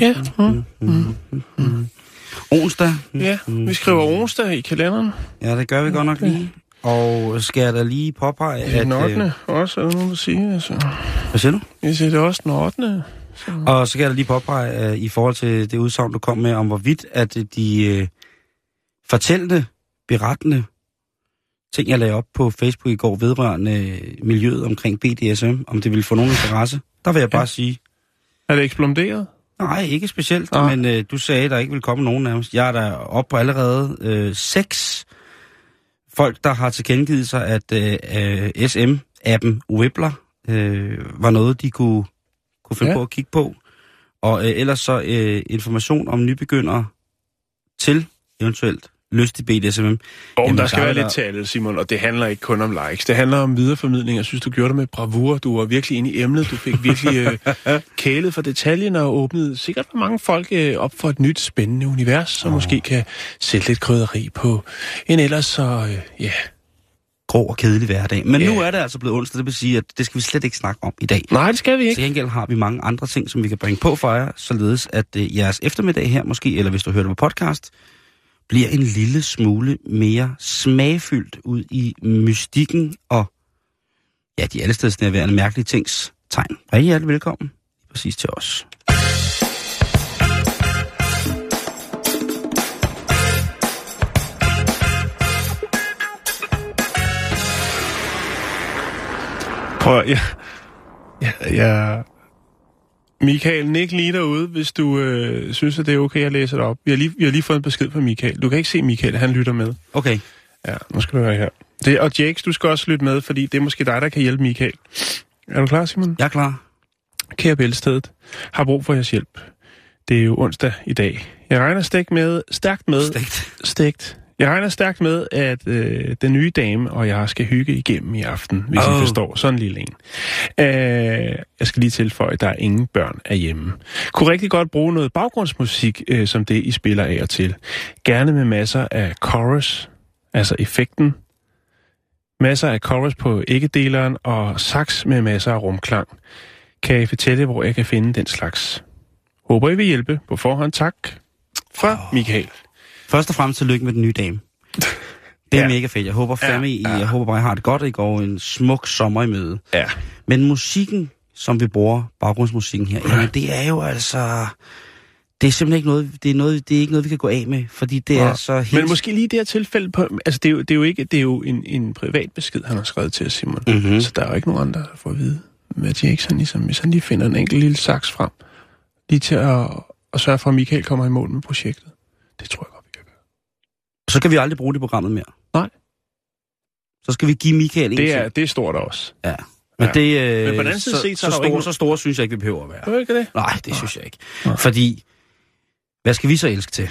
Ja. Mm. Mm. Onsdag. Ja, vi skriver onsdag i kalenderen. Ja, det gør vi godt nok lige. Og skal jeg da lige påpege, det den at... 8. Øh, også, er der nogen, der siger? Altså. hvad siger du? Jeg siger, det er også den 8. Og så skal jeg da lige påpege, at i forhold til det udsagn, du kom med, om hvorvidt, at de øh, fortællende, berettende ting, jeg lagde op på Facebook i går, vedrørende øh, miljøet omkring BDSM, om det ville få nogen interesse, der vil jeg bare Ja. sige, Er det eksploderet? Nej, ikke specielt, Nej. men øh, du sagde, at der ikke ville komme nogen nærmest. Jeg er der op på allerede øh, seks folk, der har tilkendegivet sig, at øh, øh, SM-appen Whippler øh, var noget, de kunne, kunne finde ja. på at kigge på. Og øh, ellers så øh, information om nybegyndere til eventuelt lyst i BDSM. Og Jamen, der skal være lidt til alle, Simon, og det handler ikke kun om likes. Det handler om videreformidling. Jeg synes, du gjorde det med bravur. Du var virkelig inde i emnet. Du fik virkelig øh, kælet for detaljen og åbnet sikkert for mange folk øh, op for et nyt, spændende univers, som oh. måske kan sætte lidt krydderi på en ellers så, øh, ja, Grå og kedelig hverdag. Men Ja. nu er det altså blevet onsdag, det vil sige, at det skal vi slet ikke snakke om i dag. Nej, det skal vi Til ikke. gengæld har vi mange andre ting, som vi kan bringe på for jer, således at øh, jeres eftermiddag her måske, eller hvis du hører det på podcast, bliver en lille smule mere smagfyldt ud i mystikken og ja, de alle steds nærværende mærkelige tings tegn. Og I er hjertelig velkommen præcis til os. Prøv at, ja, ja, ja. Michael, nik lige derude, hvis du øh, synes, at det er okay, at læse det op. Vi har, lige, vi har lige fået en besked fra Michael. Du kan ikke se Michael, han lytter med. Okay, Ja, nu skal du høre her. Det, og Jakes, du skal også lytte med, fordi det er måske dig, der kan hjælpe Michael. Er du klar, Simon? jeg er klar. Kære Bælstedet, har brug for jeres hjælp. Det er jo onsdag i dag. Jeg regner stærkt med, stærkt med, Stegt. stegt. Jeg regner stærkt med, at øh, den nye dame og jeg skal hygge igennem i aften, hvis oh. I forstår. Sådan en lille en. Øh, jeg skal lige tilføje, at der er ingen børn af hjemme. Kunne rigtig godt bruge noget baggrundsmusik, øh, som det I spiller af og til. Gerne med masser af chorus, altså effekten. Masser af chorus på æggedeleren og sax med masser af rumklang. Kan I fortælle, hvor jeg kan finde den slags? Håber I vil hjælpe. På forhånd tak. Fra. Michael. Først og fremmest tillykke med den nye dame. Det er Ja. ja. mega fedt. Jeg håber fandme, Ja, I, ja. jeg håber bare, I har det godt, I går en smuk sommer i møde. Ja. Men musikken, som vi bruger, baggrundsmusikken her, jamen det er jo altså... Det er simpelthen ikke noget, det er noget, det er ikke noget, vi kan gå af med, fordi det Ja. er så helt... Men måske lige det her tilfælde, på, altså det er jo, det er jo ikke, det er jo en, en privat besked, han har skrevet til Simon. Mhm. Så der er jo ikke nogen andre, der får at vide, hvad Jakes han ligesom, hvis han lige finder en enkelt lille saks frem, lige til at, at sørge for, at Michael kommer i mål med projektet. Det tror jeg godt. Så kan vi aldrig bruge det i programmet mere. Nej. Så skal vi give Michael en Det er, det er stort også. Ja. Men, Ja. det, øh, Men på den anden side så, set, så så, ikke store, nogen- så store synes jeg ikke, vi behøver at være. Er ikke det? Nej, det synes jeg ikke. Nej. Fordi, hvad skal vi så elske til?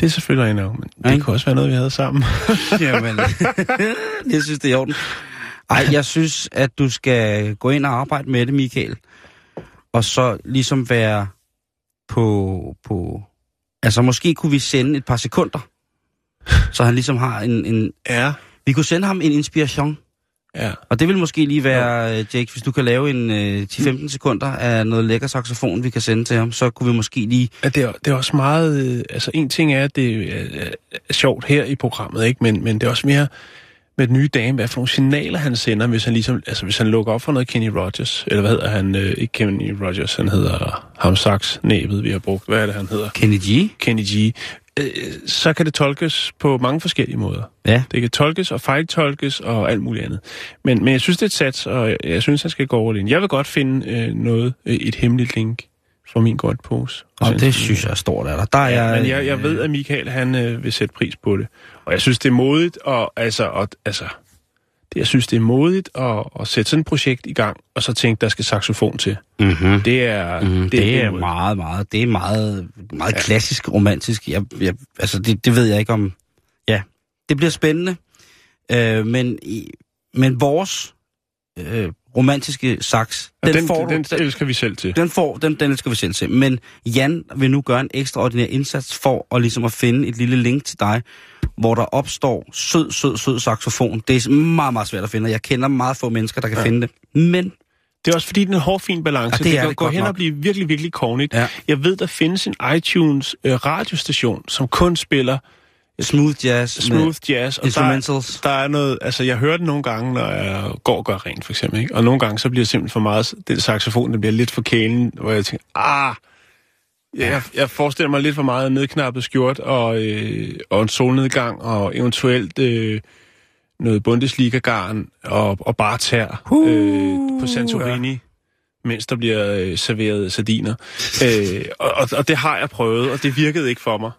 Det er selvfølgelig en men Ja, det ikke? kunne også være noget, vi havde sammen. Jamen, jeg synes, det er i orden. Ej, jeg synes, at du skal gå ind og arbejde med det, Michael. Og så ligesom være på... på altså, måske kunne vi sende et par sekunder. Så han ligesom har en... en Ja. vi kunne sende ham en inspiration. Ja. Og det vil måske lige være, øh, Jake, hvis du kan lave en øh, 10-15 sekunder af noget lækker saxofon, vi kan sende til ham, så kunne vi måske lige... Ja, det, er, det er også meget... øh, Altså, en ting er, at det er, er sjovt her i programmet, ikke? Men, men det er også mere med den nye dame, hvad for nogle signaler han sender, hvis han ligesom... Altså, hvis han lukker op for noget Kenny Rogers, eller hvad hedder han? Øh, ikke Kenny Rogers, han hedder ham Sachs, næbet, vi har brugt. Hvad er det, han hedder? Kenny G? Kenny G. Øh, så kan det tolkes på mange forskellige måder. Ja. Det kan tolkes og fejltolkes og alt muligt andet. Men, men jeg synes, det er et sats, og jeg, jeg synes, han skal gå over ind. Jeg vil godt finde øh, noget, øh, et hemmeligt link for min godt pose. Og det synes jeg er stort af dig. Der er Ja, jeg, men jeg, jeg ved, at Michael han øh, vil sætte pris på det. Og jeg synes, det er modigt, og altså, og, altså jeg synes, det er modigt at, at sætte sådan et projekt i gang, og så tænke, der skal saxofon til. Mm-hmm. Det er, Mm, det, det er modigt. meget, meget, det er meget, meget ja. klassisk romantisk. Jeg, jeg, altså, det, det ved jeg ikke om... Ja, det bliver spændende. Øh, men, men vores øh, romantiske sax, den, den, får den, du, den elsker vi selv til. den, får, den, den skal vi selv se. Men Jan vil nu gøre en ekstraordinær indsats for at, ligesom at finde et lille link til dig, hvor der opstår sød, sød, sød saxofon. Det er meget, meget svært at finde, jeg kender meget få mennesker, der kan ja. finde det. Men Det er også fordi, den er en hård, balance. Ja, det er kan det gå hen nok. og blive virkelig, virkelig kornigt. Ja. Jeg ved, der findes en iTunes øh, radiostation, som kun spiller smooth jazz, smooth jazz. Og der, instrumentals. der er noget, altså jeg hører det nogle gange, når jeg går og gør rent, for eksempel. Ikke? Og nogle gange, så bliver det simpelthen for meget, den saxofon, den bliver lidt for kælen, hvor jeg tænker, ah, ja, jeg, jeg forestiller mig lidt for meget nedknappet skjort, og, øh, og en solnedgang, og eventuelt øh, noget Bundesliga-garn, og, og bare tær øh, på Santorini. Ja mens der bliver øh, serveret sardiner. øh, og, og, og det har jeg prøvet, og det virkede ikke for mig.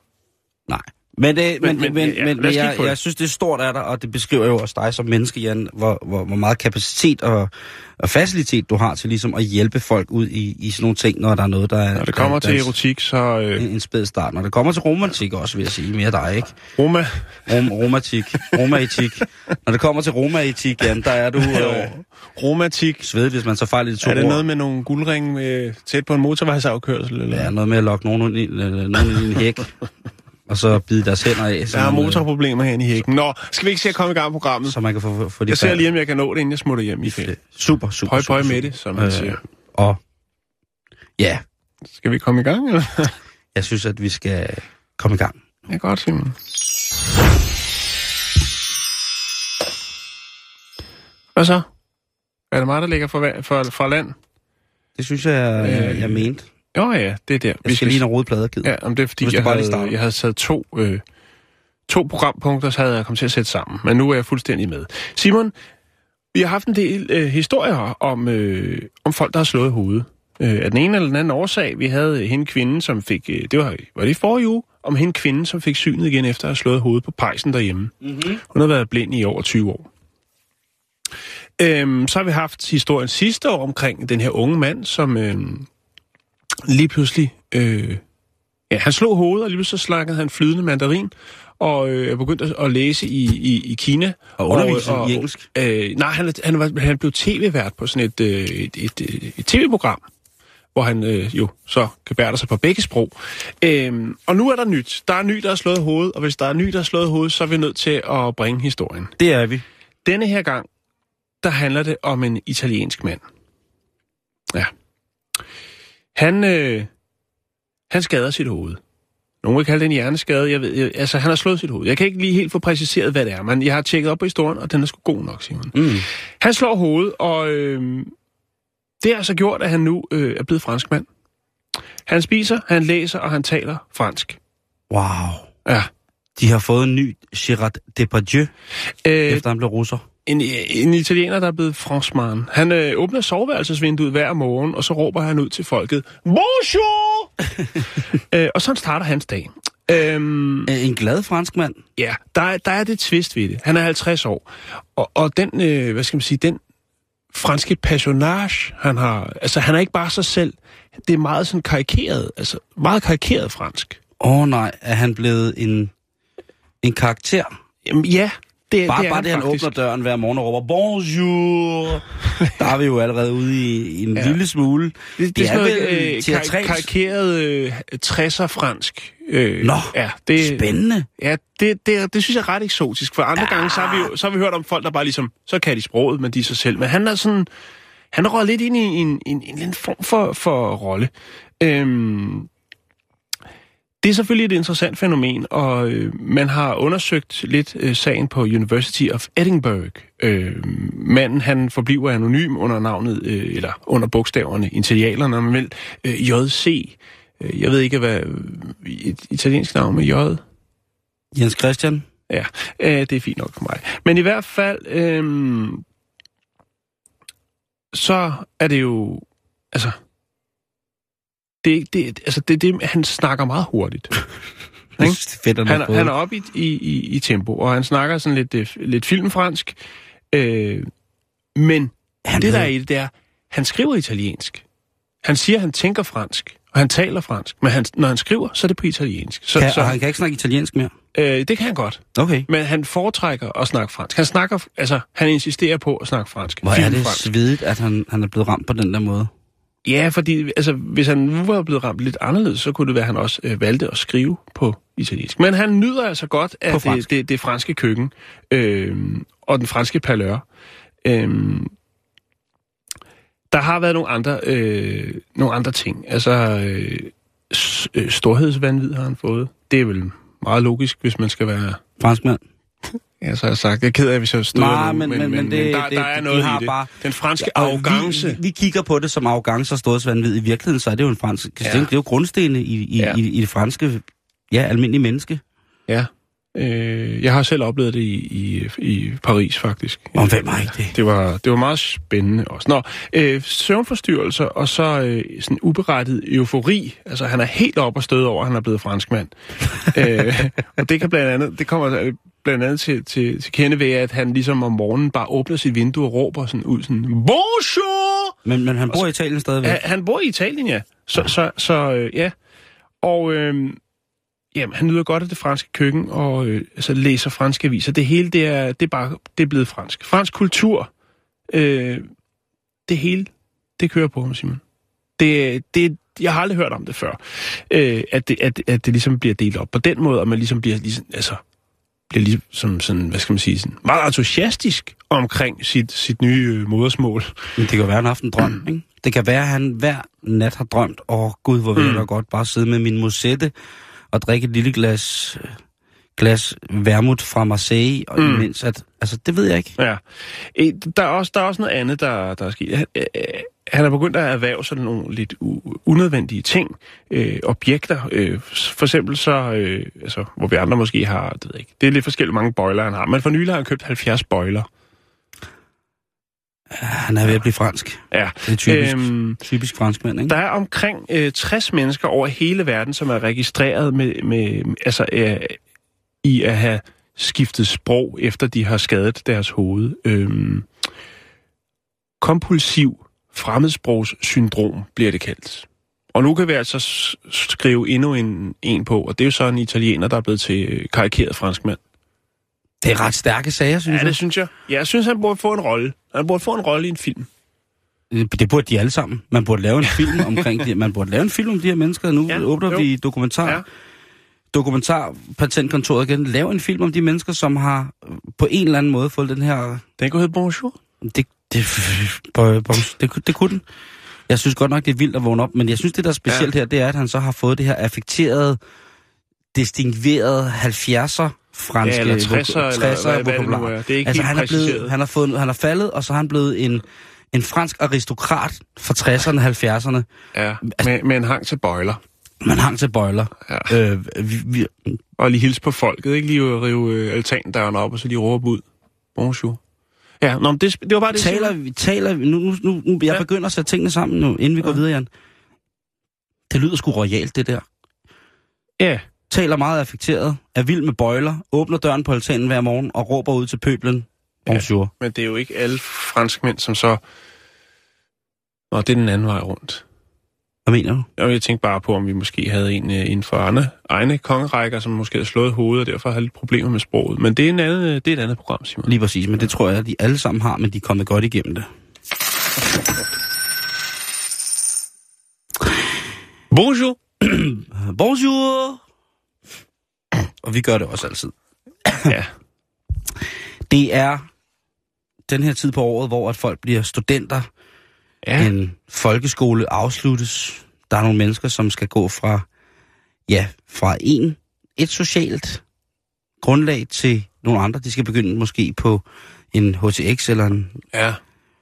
Nej. Men, det, men, men, men, ja, men, men jeg, jeg synes, det er stort af dig, og det beskriver jo også dig som menneske, Jan, hvor, hvor, hvor meget kapacitet og, og facilitet du har til ligesom at hjælpe folk ud i, i sådan nogle ting, når der er noget, der er... Når det kommer der, til erotik, så... Øh, en, en spæd start. Når det kommer til romantik også, vil jeg sige, mere dig, ikke? Roma, Rom, romantik, romaetik. Når det kommer til romaetik, Jan, der er du øh, romantik. svedet, hvis man så fejl i to Er det ord. noget med nogle guldringe med, tæt på en motorvejsafkørsel? Eller? Ja, noget med at lokke nogen, ind nogen i en hæk, og så bide deres hænder af, Der er øh, motorproblemer herinde i hækken. Nå, skal vi ikke se at komme i gang med programmet? så man kan få, få de Jeg ser lige, om jeg kan nå det, inden jeg smutter hjem i fælde. Super, super, Pøj, pøj med det, som man siger. Og ja, Skal vi komme i gang, eller? jeg synes, at vi skal komme i gang. Ja, godt, Simon. Hvad så? Er det mig, der ligger fra, for, fra land? Det synes jeg, jeg, Øh, jeg mente. Jo ja, det er der. Jeg skal lige have rode plader, Ja, om det er fordi, jeg bare havde, jeg havde taget to, øh, to programpunkter, så havde jeg kommet til at sætte sammen. Men nu er jeg fuldstændig med. Simon, vi har haft en del øh, historier om, øh, om folk, der har slået hovedet. Øh, af den ene eller den anden årsag. Vi havde hende kvinde, som fik... Øh, det var, var det i forrige uge? Om hende kvinde, som fik synet igen efter at have slået hovedet på pejsen derhjemme. Mm-hmm. Hun har været blind i over 20 år. Øhm, så har vi haft historien sidste år omkring den her unge mand, som øh, lige pludselig... Øh, ja, han slog hovedet, og lige pludselig så snakkede han flydende mandarin, og øh, er begyndt at, at læse i, i, i Kina. Og undervise i engelsk? Øh, nej, han, han, var, han blev tv-vært på sådan et, øh, et, et, et, et tv-program, hvor han øh, jo så gebærder sig på begge sprog. Øhm, og nu er der nyt. Der er ny, der har slået hovedet, og hvis der er ny, der har slået hovedet, så er vi nødt til at bringe historien. Det er vi. Denne her gang, der handler det om en italiensk mand. Ja. Han, øh, han skader sit hoved. Nogle vil kalde det en hjerneskade. Jeg ved, jeg, altså, han har slået sit hoved. Jeg kan ikke lige helt få præciseret, hvad det er, men jeg har tjekket op på historien, og den er sgu god nok, Simon. Mm. Han slår hovedet, og øh, det har altså gjort, at han nu øh, er blevet franskmand. Han spiser, han læser, og han taler fransk. Wow. Ja. De har fået en ny Gerard Depardieu, Øh, efter han blev russer. En, en italiener, der er blevet franskmand. Han øh, åbner soveværelsesvinduet hver morgen, og så råber han ud til folket, Bonjour! øh, og sådan starter hans dag. Øhm, Øh, En glad fransk mand. ja, der, er- der er det twist ved det. Han er 50 år. Og, og den, øh, hvad skal man sige, den franske personage, han har... Altså, han er ikke bare sig selv. Det er meget sådan karikeret, altså meget karikeret fransk. Åh oh, nej, er han blevet en, en karakter? Jamen, ja, det, Bare det er bare det, han faktisk. åbner døren hver morgen og råber, bonjour. Der er vi jo allerede ude i, i en ja. lille smule. Det, det er sådan noget øh, kar- karikeret øh, 60'er fransk. Øh, Nå, ja, det, Spændende. Ja, det, det, det synes jeg er ret eksotisk, for andre ja. gange, så har, vi jo, så har vi hørt om folk, der bare ligesom, så kan de sproget, men de er sig selv. Men han er sådan, han er røget lidt ind i en, en, en, en, en form for, for rolle. Øhm, det er selvfølgelig et interessant fænomen, og øh, man har undersøgt lidt øh, sagen på University of Edinburgh. Øh, manden, han forbliver anonym under navnet, øh, eller under bogstaverne, initialerne, om man vil, øh, JC. Øh, Jeg ved ikke, hvad et italiensk navn med J. Jens Christian. Ja, øh, det er fint nok for mig. Men i hvert fald, øh, så er det jo, altså, Det, det, altså, det, det, han snakker meget hurtigt. Han, har han er oppe i, i, i, i tempo, og han snakker sådan lidt, øh, lidt filmfransk. Øh, men Han det, der er i det, det er, han skriver italiensk. Han siger, han tænker fransk, og han taler fransk. Men han, når han skriver, så er det på italiensk. Så, Kan, så og han kan ikke snakke italiensk mere? øh, det kan han godt. Okay. Men han foretrækker at snakke fransk. Han snakker, altså, han insisterer på at snakke fransk. Hvor er det svedigt, at han, han er blevet ramt på den der måde. Ja, fordi altså, hvis han nu var blevet ramt lidt anderledes, så kunne det være, at han også øh, valgte at skrive på italiensk. Men han nyder altså godt af det, det, det franske køkken øh, og den franske palør. Øh, der har været nogle andre, øh, nogle andre ting. Altså, øh, øh, storhedsvandvid har han fået. Det er vel meget logisk, hvis man skal være... Franskmand. Ja, så har jeg sagt. Jeg er ked af, hvis jeg stod Nej, men, men, men, men det, der, det, der er de noget har i det. Bare, Den franske Ja, og arrogance. Vi, vi, vi kigger på det som arrogance og storhedsvandvid. I virkeligheden, så er det jo en fransk... Ja. Det er jo grundstene i, i, Ja. i, i det franske, ja, almindelige menneske. Ja. Øh, jeg har selv oplevet det i, i, i Paris, faktisk. Om hvem har ikke det? Det var, det var meget spændende også. Nå, øh, søvnforstyrrelser og så øh, sådan uberettiget eufori. Altså, han er helt op og støde over, at han er blevet franskmand. øh, og det kan blandt andet, det kommer blandt andet til, til, til kende ved, at han ligesom om morgenen bare åbner sit vindue og råber sådan ud sådan, Bonjour! Men, men han bor i Italien stadigvæk. Ja, han bor i Italien, ja. Så, så, så øh, ja. Og øh, jamen, han nyder godt af det franske køkken, og øh, altså, læser franske aviser. Det hele, det er, det er bare det er blevet fransk. Fransk kultur, øh, det hele, det kører på ham, Simon. Det, det, jeg har aldrig hørt om det før, øh, at, det, at, at det ligesom bliver delt op på den måde, og man ligesom bliver, ligesom, altså, bliver ligesom sådan, hvad skal man sige, sådan meget entusiastisk omkring sit, sit nye øh, modersmål. Men det kan være, at han har haft en drøm, ikke? Det kan være, at han hver nat har drømt, åh oh, gud, hvor vil jeg Mm. da godt bare sidde med min musette og drikke et lille glas, øh, glas vermut fra Marseille, og Mm. mm. imens at, altså det ved jeg ikke. Ja. Øh, Der er også, der er også noget andet, der, der er sket. Han, er begyndt at erhverve sådan nogle lidt unødvendige ting, øh, objekter. Øh, for eksempel så, øh, altså, hvor vi andre måske har, det ved jeg ikke, det er lidt forskelligt mange bøjler, han har. Men for nylig har han købt 70 bøjler. Han er ved at blive fransk. Ja. Det er typisk, Øhm, typisk franskmand, ikke? der er omkring øh, 60 mennesker over hele verden, som er registreret med, med altså, øh, i at have skiftet sprog, efter de har skadet deres hoved. Øhm, kompulsiv fremmedsprogssyndrom bliver det kaldt. Og nu kan vi altså skrive endnu en, en på, og det er jo så en italiener, der er blevet til øh, karikeret franskmand. Det er ret stærke sager, synes Ja, jeg. det synes jeg. Ja, jeg synes, han burde få en rolle. Han burde få en rolle i en film. Øh, Det burde de alle sammen. Man burde lave en film omkring det. Man burde lave en film om de her mennesker. Nu Ja, ja, åbner jo. vi dokumentar. Ja. Ja. Dokumentar Patentkontoret igen. Lav en film om de mennesker, som har øh, på en eller anden måde fået den her... Den kunne hedde Bonjour. Det, det, det, det, det kunne den. Jeg synes godt nok, det er vildt at vågne op, men jeg synes, det der er specielt ja. her, det er, at han så har fået det her affekterede, distinguerede 70'er franske Ja, eller 60'er, eller 60'er hvad, hvad det nu er. Det er ikke altså, han er, blevet, han, har fået, han er faldet, og så er han blevet en, en fransk aristokrat fra 60'erne og 70'erne. Ja, med, med en hang til bøjler. Man hang til bøjler. Ja. Øh, vi, vi, Og lige hilse på folket, ikke lige at rive øh, altandøren op, og så lige råbe ud. Bonjour. Ja, nå, men det, det var bare det. taler, vi, taler nu, nu, nu, nu jeg Ja. ja. begynder at sætte tingene sammen nu, inden vi går Ja. videre, Jan. Det lyder sgu royalt, det der. Ja, Taler meget affekteret, er vild med bøjler, åbner døren på altanen hver morgen og råber ud til pøblen. Bonjour. men det er jo ikke alle franskmænd, som så... Nå, det er den anden vej rundt. Hvad mener du? Jeg tænkte bare på, om vi måske havde en øh, inden for andre, egne kongerækker, som måske havde slået hovedet, og derfor havde lidt problemer med sproget. Men det er, en anden, øh, det er et andet program, Simon. Lige præcis, men det tror jeg, at de alle sammen har, men de er kommet godt igennem det. Bonjour! Bonjour! Og vi gør det også altid. Ja, Det er den her tid på året, hvor at folk bliver studenter. Ja. En folkeskole afsluttes. Der er nogle mennesker, som skal gå fra, ja, fra en, et socialt grundlag til nogle andre. De skal begynde måske på en HTX eller en, ja.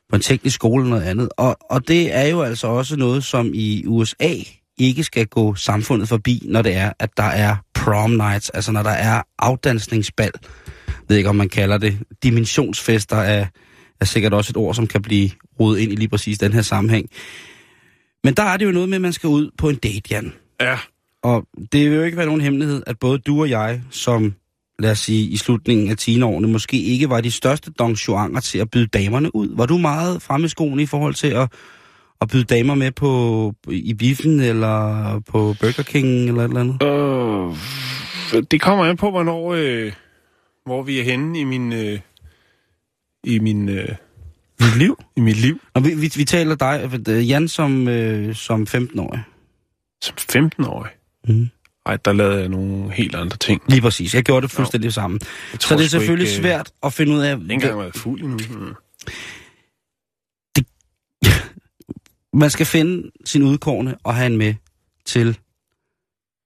på en teknisk skole eller noget andet. Og, og det er jo altså også noget, som i USA ikke skal gå samfundet forbi, når det er, at der er prom nights, altså når der er afdansningsbal. Jeg ved ikke, om man kalder det. Dimensionsfester er, er sikkert også et ord, som kan blive rodet ind i lige præcis den her sammenhæng. Men der er det jo noget med, at man skal ud på en date, Jan. Ja. Og det vil jo ikke være nogen hemmelighed, at både du og jeg, som lad os sige, i slutningen af teenårene, måske ikke var de største Don Juaner til at byde damerne ud. Var du meget fremme i skoene i forhold til at, at byde damer med på i biffen, eller på Burger King, eller et eller andet? Øh, det kommer an på, hvornår, øh, hvor vi er henne i min... Øh, i min... Øh, Mit liv? I mit liv. Og vi, vi, vi taler dig, øh, Jan, som, øh, som 15-årig. Som 15-årig. Mm. Ej, der lavede jeg nogle helt andre ting. Lige præcis. Jeg gjorde det fuldstændig no. sammen. Jeg Så det er selvfølgelig ikke, øh, svært at finde ud af... Jeg ikke engang været fuld endnu. Mm. Man skal finde sin udkårne og have en med til,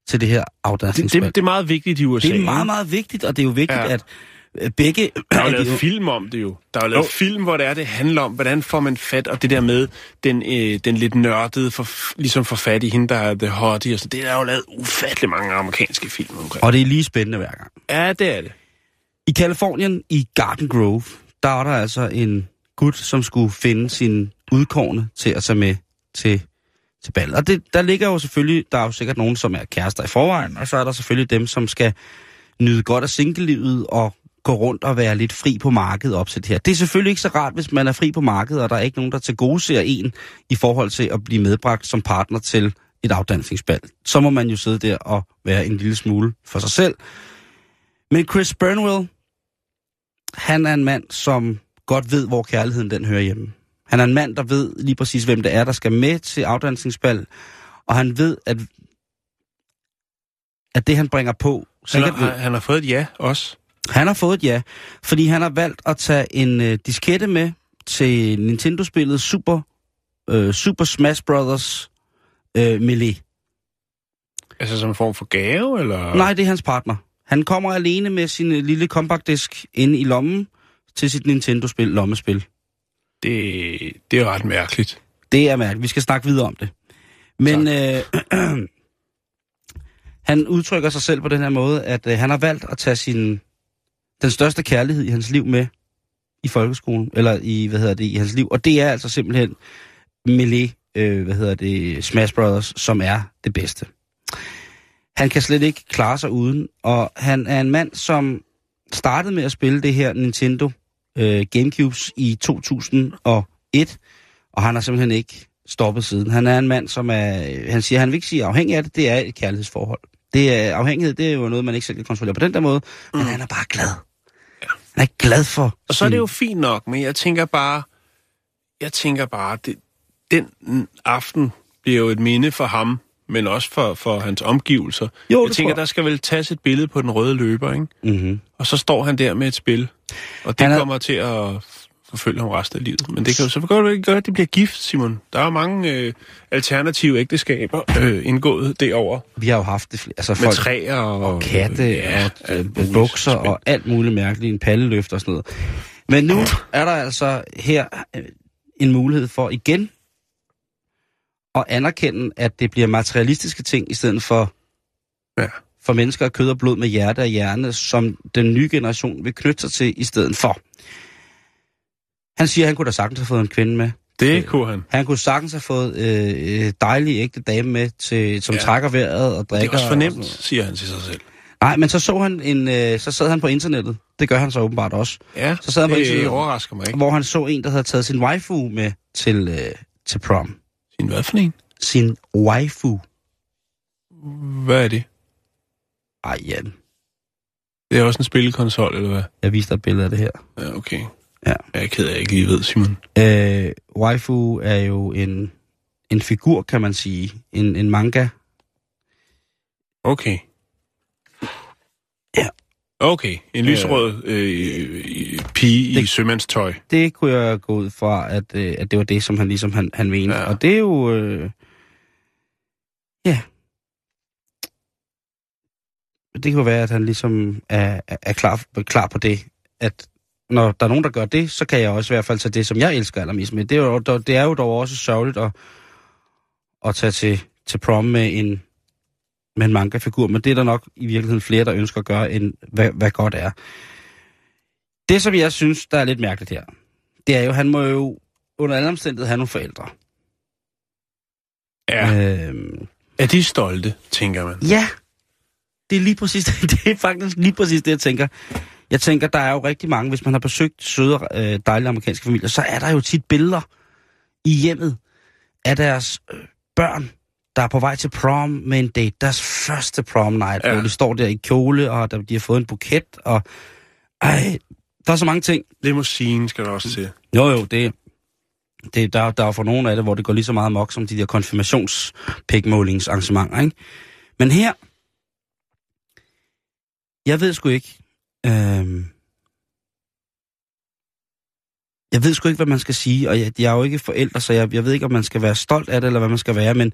til det her Det, afdansningsspil. det, det er meget vigtigt i USA. det er meget, meget vigtigt, og det er jo vigtigt, Ja. at begge... Der er jo lavet film om det jo. Der er jo lavet film, hvor det er, det handler om, hvordan får man fat, og det der med den, øh, den lidt nørdede, for, ligesom for fat i hende, der er The Hottie, og så. Det er der jo lavet ufattelig mange amerikanske film omkring. Og det er lige spændende hver gang. Ja, det er det. I Kalifornien, i Garden Grove, der er der altså en gut, som skulle finde sin udkårne til at tage med til, til ballet. Og det, der ligger jo selvfølgelig, der er jo sikkert nogen, som er kærester i forvejen, og så er der selvfølgelig dem, som skal nyde godt af singlelivet og gå rundt og være lidt fri på markedet op til det her. Det er selvfølgelig ikke så rart, hvis man er fri på markedet, og der er ikke nogen, der til gode ser en i forhold til at blive medbragt som partner til et afdansningsbal. Så må man jo sidde der og være en lille smule for sig selv. Men Chris Burnwell, han er en mand, som godt ved, hvor kærligheden den hører hjemme. Han er en mand, der ved lige præcis, hvem det er, der skal med til afdansningsbal. Og han ved, at, at det, han bringer på... Han har, han har fået et ja også. Han har fået et ja, fordi han har valgt at tage en øh, diskette med til Nintendo-spillet Super, øh, Super Smash Brothers øh, Melee. Altså som en form for gave, eller? Nej, det er hans partner. Han kommer alene med sin øh, lille compact disk inde i lommen til sit Nintendo-spil, lommespil. Det, det er ret mærkeligt. Det er mærkeligt. Vi skal snakke videre om det. Men øh, han udtrykker sig selv på den her måde, at øh, han har valgt at tage sin den største kærlighed i hans liv med i folkeskolen, eller i, hvad hedder det, i hans liv. Og det er altså simpelthen Melee, øh, hvad hedder det, Smash Brothers, som er det bedste. Han kan slet ikke klare sig uden, og han er en mand, som startede med at spille det her Nintendo øh, Gamecubes i 2001, og han har simpelthen ikke stoppet siden. Han er en mand, som er, han siger, han vil ikke sige afhængig af det, det er et kærlighedsforhold. Det er, afhængighed, det er jo noget, man ikke selv kan kontrollere på den der måde, mm. men han er bare glad. Han er glad for Og så er det jo fint nok, men jeg tænker bare, jeg tænker bare, det, den aften bliver jo et minde for ham, men også for, for hans omgivelser. Jo, jeg tænker, jeg. der skal vel tages et billede på den røde løber, ikke? Mm-hmm. Og så står han der med et spil, og det Han er- kommer til at forfølge ham resten af livet. Men det kan jo så godt ikke gøre, at de bliver gift, Simon. Der er mange øh, alternative ægteskaber øh, indgået derover Vi har jo haft det altså med folk, træer og, og katte ja, og øh, bukser og alt muligt mærkeligt, en palleløft og sådan noget. Men nu er der altså her øh, en mulighed for igen at anerkende, at det bliver materialistiske ting i stedet for, Ja. for mennesker af kød og blod med hjerte og hjerne, som den nye generation vil knytte sig til i stedet for. Han siger, at han kunne da sagtens have fået en kvinde med. Det kunne han. Han kunne sagtens have fået øh, dejlige ægte dame med, til, som Ja. trækker vejret og Det er drikker. også og fornemt, noget. siger han til sig selv. Nej, men så så han en, øh, så sad han på internettet. Det gør han så åbenbart også. Ja, Så sad han på det overrasker mig ikke. Hvor han så en, der havde taget sin waifu med til, øh, til prom. Sin hvad for en? Sin waifu. Hvad er det? Ej, Jan. Det er også en spillekonsol, eller hvad? Jeg viste dig et billede af det her. Ja, okay. Ja. Jeg er ked af, at jeg ikke lige ved, Simon. Øh, waifu er jo en, en figur, kan man sige. En, en manga. Okay. Ja. Okay, en lysrød øh, pige i Det- sømandstøj. Det kunne jeg gå ud fra, at, øh, at det var det, som han ligesom han, han mente. Ja. Ja. Og det er jo... Øh, ja. Det kan jo være, at han ligesom er, er- er klar, klar på det, at når der er nogen, der gør det, så kan jeg også i hvert fald tage det, som jeg elsker allermest med. Det er jo, det er jo dog også sørgeligt at, at tage til, til prom med en, med en manga-figur, men det er der nok i virkeligheden flere, der ønsker at gøre, end hvad, hvad godt er. Det, som jeg synes, der er lidt mærkeligt her, det er jo, han må jo under alle omstændigheder have nogle forældre. Ja. Øhm, Er de stolte, tænker man? ja, det er lige præcis det er faktisk lige præcis det, jeg tænker. Jeg tænker, der er jo rigtig mange, hvis man har besøgt søde, øh, dejlige amerikanske familier, så er der jo tit billeder i hjemmet af deres øh, børn, der er på vej til prom med en date. Deres første prom night, ja. Hvor de står der i kjole, og der, de har fået en buket, og ej, der er så mange ting. Limousine skal der også til. Jo, jo, det, det der, der er for nogle af det, hvor det går lige så meget mok som de der konfirmationspækmålingsarrangementer, ikke? Men her, jeg ved sgu ikke, øhm, jeg ved sgu ikke, hvad man skal sige, og jeg, jeg er jo ikke forældre, så jeg, jeg ved ikke, om man skal være stolt af det, eller hvad man skal være, men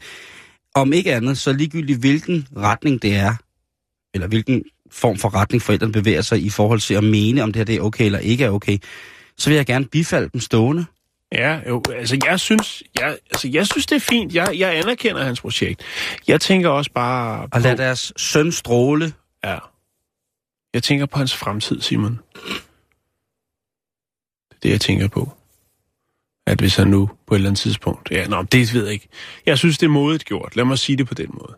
om ikke andet, så ligegyldigt hvilken retning det er, eller hvilken form for retning forældrene bevæger sig i forhold til at mene, om det her det er okay eller ikke er okay, så vil jeg gerne bifalde dem stående. Ja, jo, altså jeg synes, jeg, altså jeg synes det er fint. Jeg, jeg anerkender hans projekt. Jeg tænker også bare Og lad deres søn stråle. Ja. Jeg tænker på hans fremtid, Simon. Det er det, jeg tænker på. At hvis han nu på et eller andet tidspunkt... Ja, nå, det ved jeg ikke. Jeg synes, det er modigt gjort. Lad mig sige det på den måde.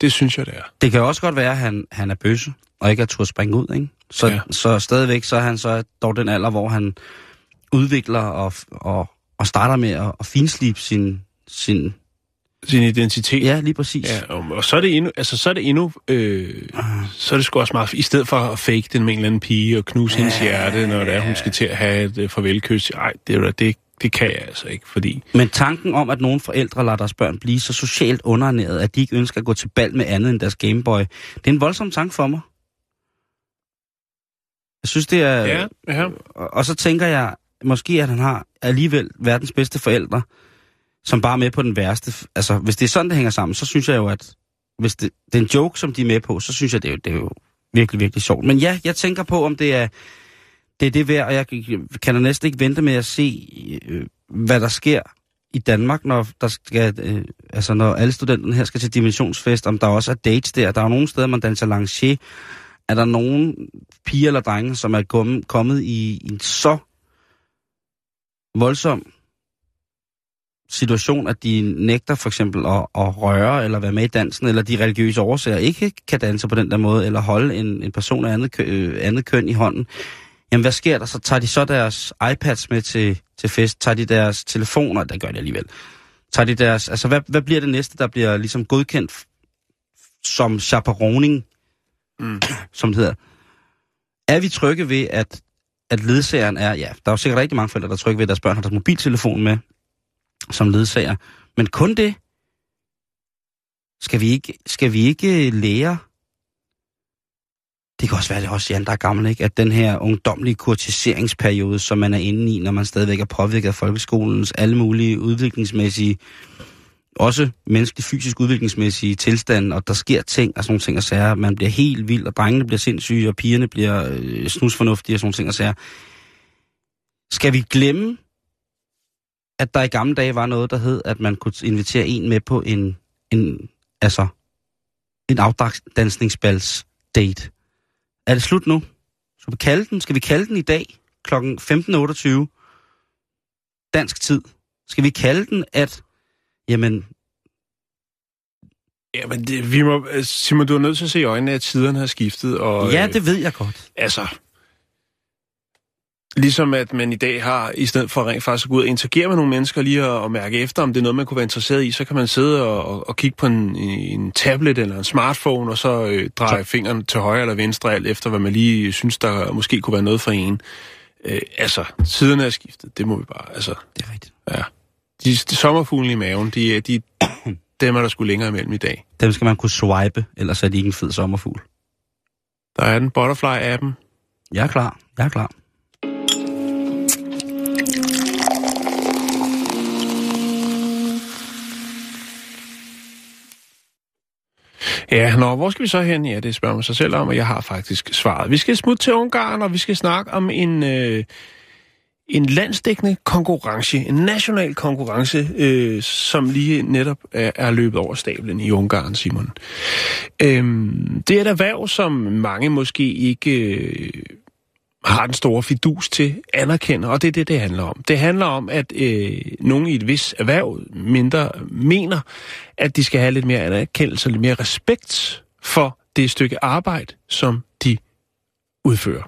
Det synes jeg, det er. Det kan også godt være, at han, han er bøsse, og ikke har turde springe ud, ikke? Så, Ja. så stadigvæk, så er han så dog den alder, hvor han udvikler og, og, og starter med at, at finslibe sin, sin... Sin identitet. Ja, lige præcis. Ja, og, og så er det endnu, altså så er det endnu, øh, så er det sgu også meget, i stedet for at fake den med en eller anden pige og knuse ja, hendes hjerte, når det er, hun skal til at have et øh, farvelkys. Ej, det, er det, det kan jeg altså ikke, fordi... Men tanken om, at nogle forældre lader deres børn blive så socialt underernæret, at de ikke ønsker at gå til bal med andet end deres Gameboy, det er en voldsom tanke for mig. Jeg synes, det er... Ja, ja. Og, og så tænker jeg, måske at han har alligevel verdens bedste forældre, som bare er med på den værste. Altså, hvis det er sådan, det hænger sammen, så synes jeg jo, at hvis det, det er en joke, som de er med på, så synes jeg, det er, jo, det er jo virkelig, virkelig sjovt. Men ja, jeg tænker på, om det er det, er det værd, og jeg kan da næsten ikke vente med at se, øh, hvad der sker i Danmark, når der skal, øh, altså når alle studenterne her skal til dimensionsfest, om der også er dates der. Der er jo nogle steder, man danser lancier. Er der nogen piger eller drenge, som er kommet, kommet i en så voldsom situation, at de nægter for eksempel at, at røre eller være med i dansen, eller de religiøse årsager ikke kan danse på den der måde, eller holde en, en person af andet, kø, øh, andet køn i hånden. Jamen, hvad sker der? Så tager de så deres iPads med til, til fest? Tager de deres telefoner? Det gør de alligevel. Tager de deres... Altså, hvad, hvad bliver det næste, der bliver ligesom godkendt som chaperoning, Mm. som det hedder? Er vi trygge ved, at, at ledsageren er... Ja, der er jo sikkert rigtig mange forældre, der er trygge ved, at deres børn har deres mobiltelefon med som ledsager. Men kun det. Skal vi ikke, skal vi ikke øh, lære det kan også være, det er også Jan, der er gammel, ikke? At den her ungdomlige kurtiseringsperiode, som man er inde i, når man stadigvæk er påvirket af folkeskolens alle mulige udviklingsmæssige, også menneskelig, fysisk udviklingsmæssige tilstand, og der sker ting og sådan nogle ting og sager. Man bliver helt vild, og drengene bliver sindssyge, og pigerne bliver øh, snusfornuftige og sådan nogle ting og sager. Skal vi glemme, at der i gamle dage var noget, der hed, at man kunne invitere en med på en, en altså, en afdansningsbals date? Er det slut nu? Skal vi kalde den? Skal vi kalde den i dag kl. 15.28 dansk tid? Skal vi kalde den, at jamen, Ja, men det, vi må, Simon, du er nødt til at se i øjnene, at tiderne har skiftet. Og, ja, øh, det ved jeg godt. Altså, ligesom at man i dag har, i stedet for rent faktisk at gå ud og interagere med nogle mennesker, lige at, at mærke efter, om det er noget, man kunne være interesseret i, så kan man sidde og, og, og kigge på en, en tablet eller en smartphone, og så øh, dreje så... fingeren til højre eller venstre, alt efter hvad man lige synes, der måske kunne være noget for en. Øh, altså, tiderne er skiftet, det må vi bare, altså, Det er rigtigt. ja. De, de sommerfuglene i maven, de, er- de, dem er der skulle længere imellem i dag. Dem skal man kunne swipe, ellers er de ikke en fed sommerfugl. Der er den Butterfly-appen. Jeg er klar. Jeg er klar. Ja, nå, hvor skal vi så hen? Ja, det spørger man sig selv om, og jeg har faktisk svaret. Vi skal smutte til Ungarn, og vi skal snakke om en, øh, en landsdækkende konkurrence, en national konkurrence, øh, som lige netop er, er løbet over stablen i Ungarn, Simon. Øhm, det er et erhverv, som mange måske ikke øh, har den store fidus til, anerkender, og det er det, det handler om. Det handler om, at øh, nogen i et vis erhverv mindre mener, at de skal have lidt mere anerkendelse og lidt mere respekt for det stykke arbejde, som de udfører.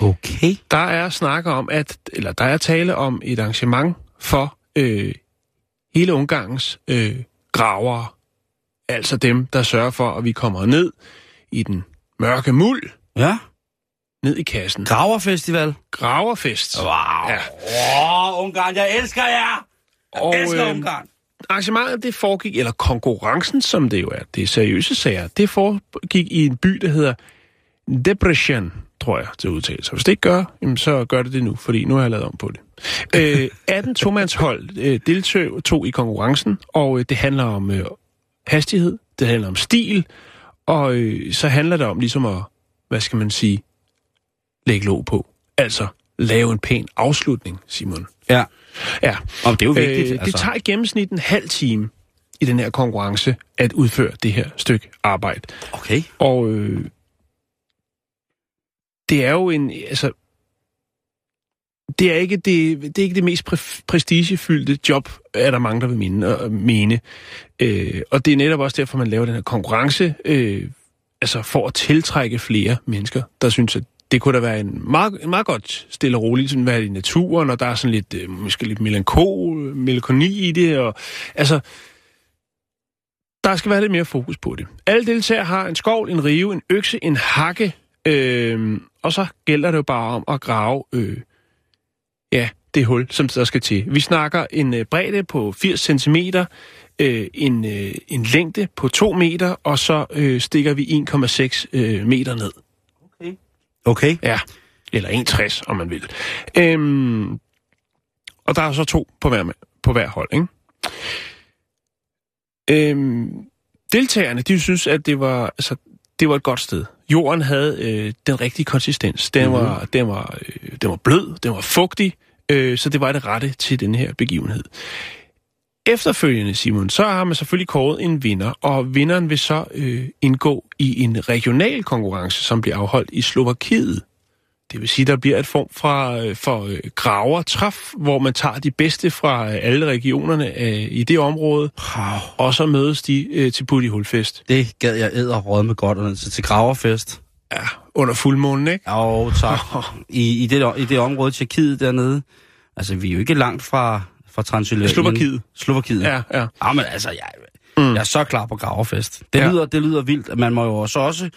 Okay. Der er snakker om, at, eller der er tale om et arrangement for øh, hele Ungarns øh, gravere. Altså dem, der sørger for, at vi kommer ned i den mørke muld, Ja. Ned i kassen. Graverfestival. Graverfest. Wow. Ja. Oh, Ungarn, jeg elsker jer! Jeg Og, elsker øh, Ungarn. Arrangementet det foregik, eller konkurrencen, som det jo er, det er seriøse sager, det foregik i en by, der hedder Debrecen, tror jeg, til udtalelse. Hvis det ikke gør, jamen, så gør det det nu, fordi nu har jeg lavet om på det. Øh, 18 tomandshold øh, deltog tog i konkurrencen, og øh, det handler om øh, hastighed, det handler om stil, og øh, så handler det om ligesom at, hvad skal man sige, lægge låg på. Altså lave en pæn afslutning, Simon. Ja. Ja, Og det er jo vigtigt. Øh, det altså. tager i gennemsnit en halv time i den her konkurrence at udføre det her stykke arbejde. Okay. Og øh, det er jo en, altså, det er ikke det, det, er ikke det mest præ- prestigefyldte job, er der mange, der vil mene. Og, mene. Øh, og det er netop også derfor, man laver den her konkurrence, øh, altså for at tiltrække flere mennesker, der synes, at det kunne da være en meget, en meget godt stille og roligt, sådan være i naturen, og der er sådan lidt, øh, måske lidt melankol, melankoni i det, og altså, der skal være lidt mere fokus på det. Alle deltagere har en skovl, en rive, en økse, en hakke, øh, og så gælder det jo bare om at grave øh, ja, det hul, som der skal til. Vi snakker en øh, bredde på 80 cm, øh, en, øh, en længde på 2 meter, og så øh, stikker vi 1,6 øh, meter ned. Okay. Ja, eller 1,60, om man vil. Øhm, og der er så to på hver, på hver hold, ikke? Øhm, deltagerne, de synes, at det var, altså, det var et godt sted. Jorden havde øh, den rigtige konsistens. Den, Mhm. var, den, var, øh, den var blød, den var fugtig, øh, så det var det rette til den her begivenhed. Efterfølgende, Simon, så har man selvfølgelig kåret en vinder, og vinderen vil så øh, indgå i en regional konkurrence, som bliver afholdt i Slovakiet. Det vil sige, der bliver et form fra, øh, for øh, gravertræf, hvor man tager de bedste fra øh, alle regionerne øh, i det område, Wow. og så mødes de øh, til Buddy Hulfest. Det gad jeg æder råd med godt under til, til graverfest. Ja, under fuldmånen, ikke? Jo, tak. I, i, det, i det område, Tjekkiet dernede. Altså, vi er jo ikke langt fra, fra Transylvanien. Slovakiet. Slovakiet. Ja, ja. Ja, men altså, jeg, mm. jeg er så klar på graverfest. Det, Ja. lyder, det lyder vildt. Man må jo også også...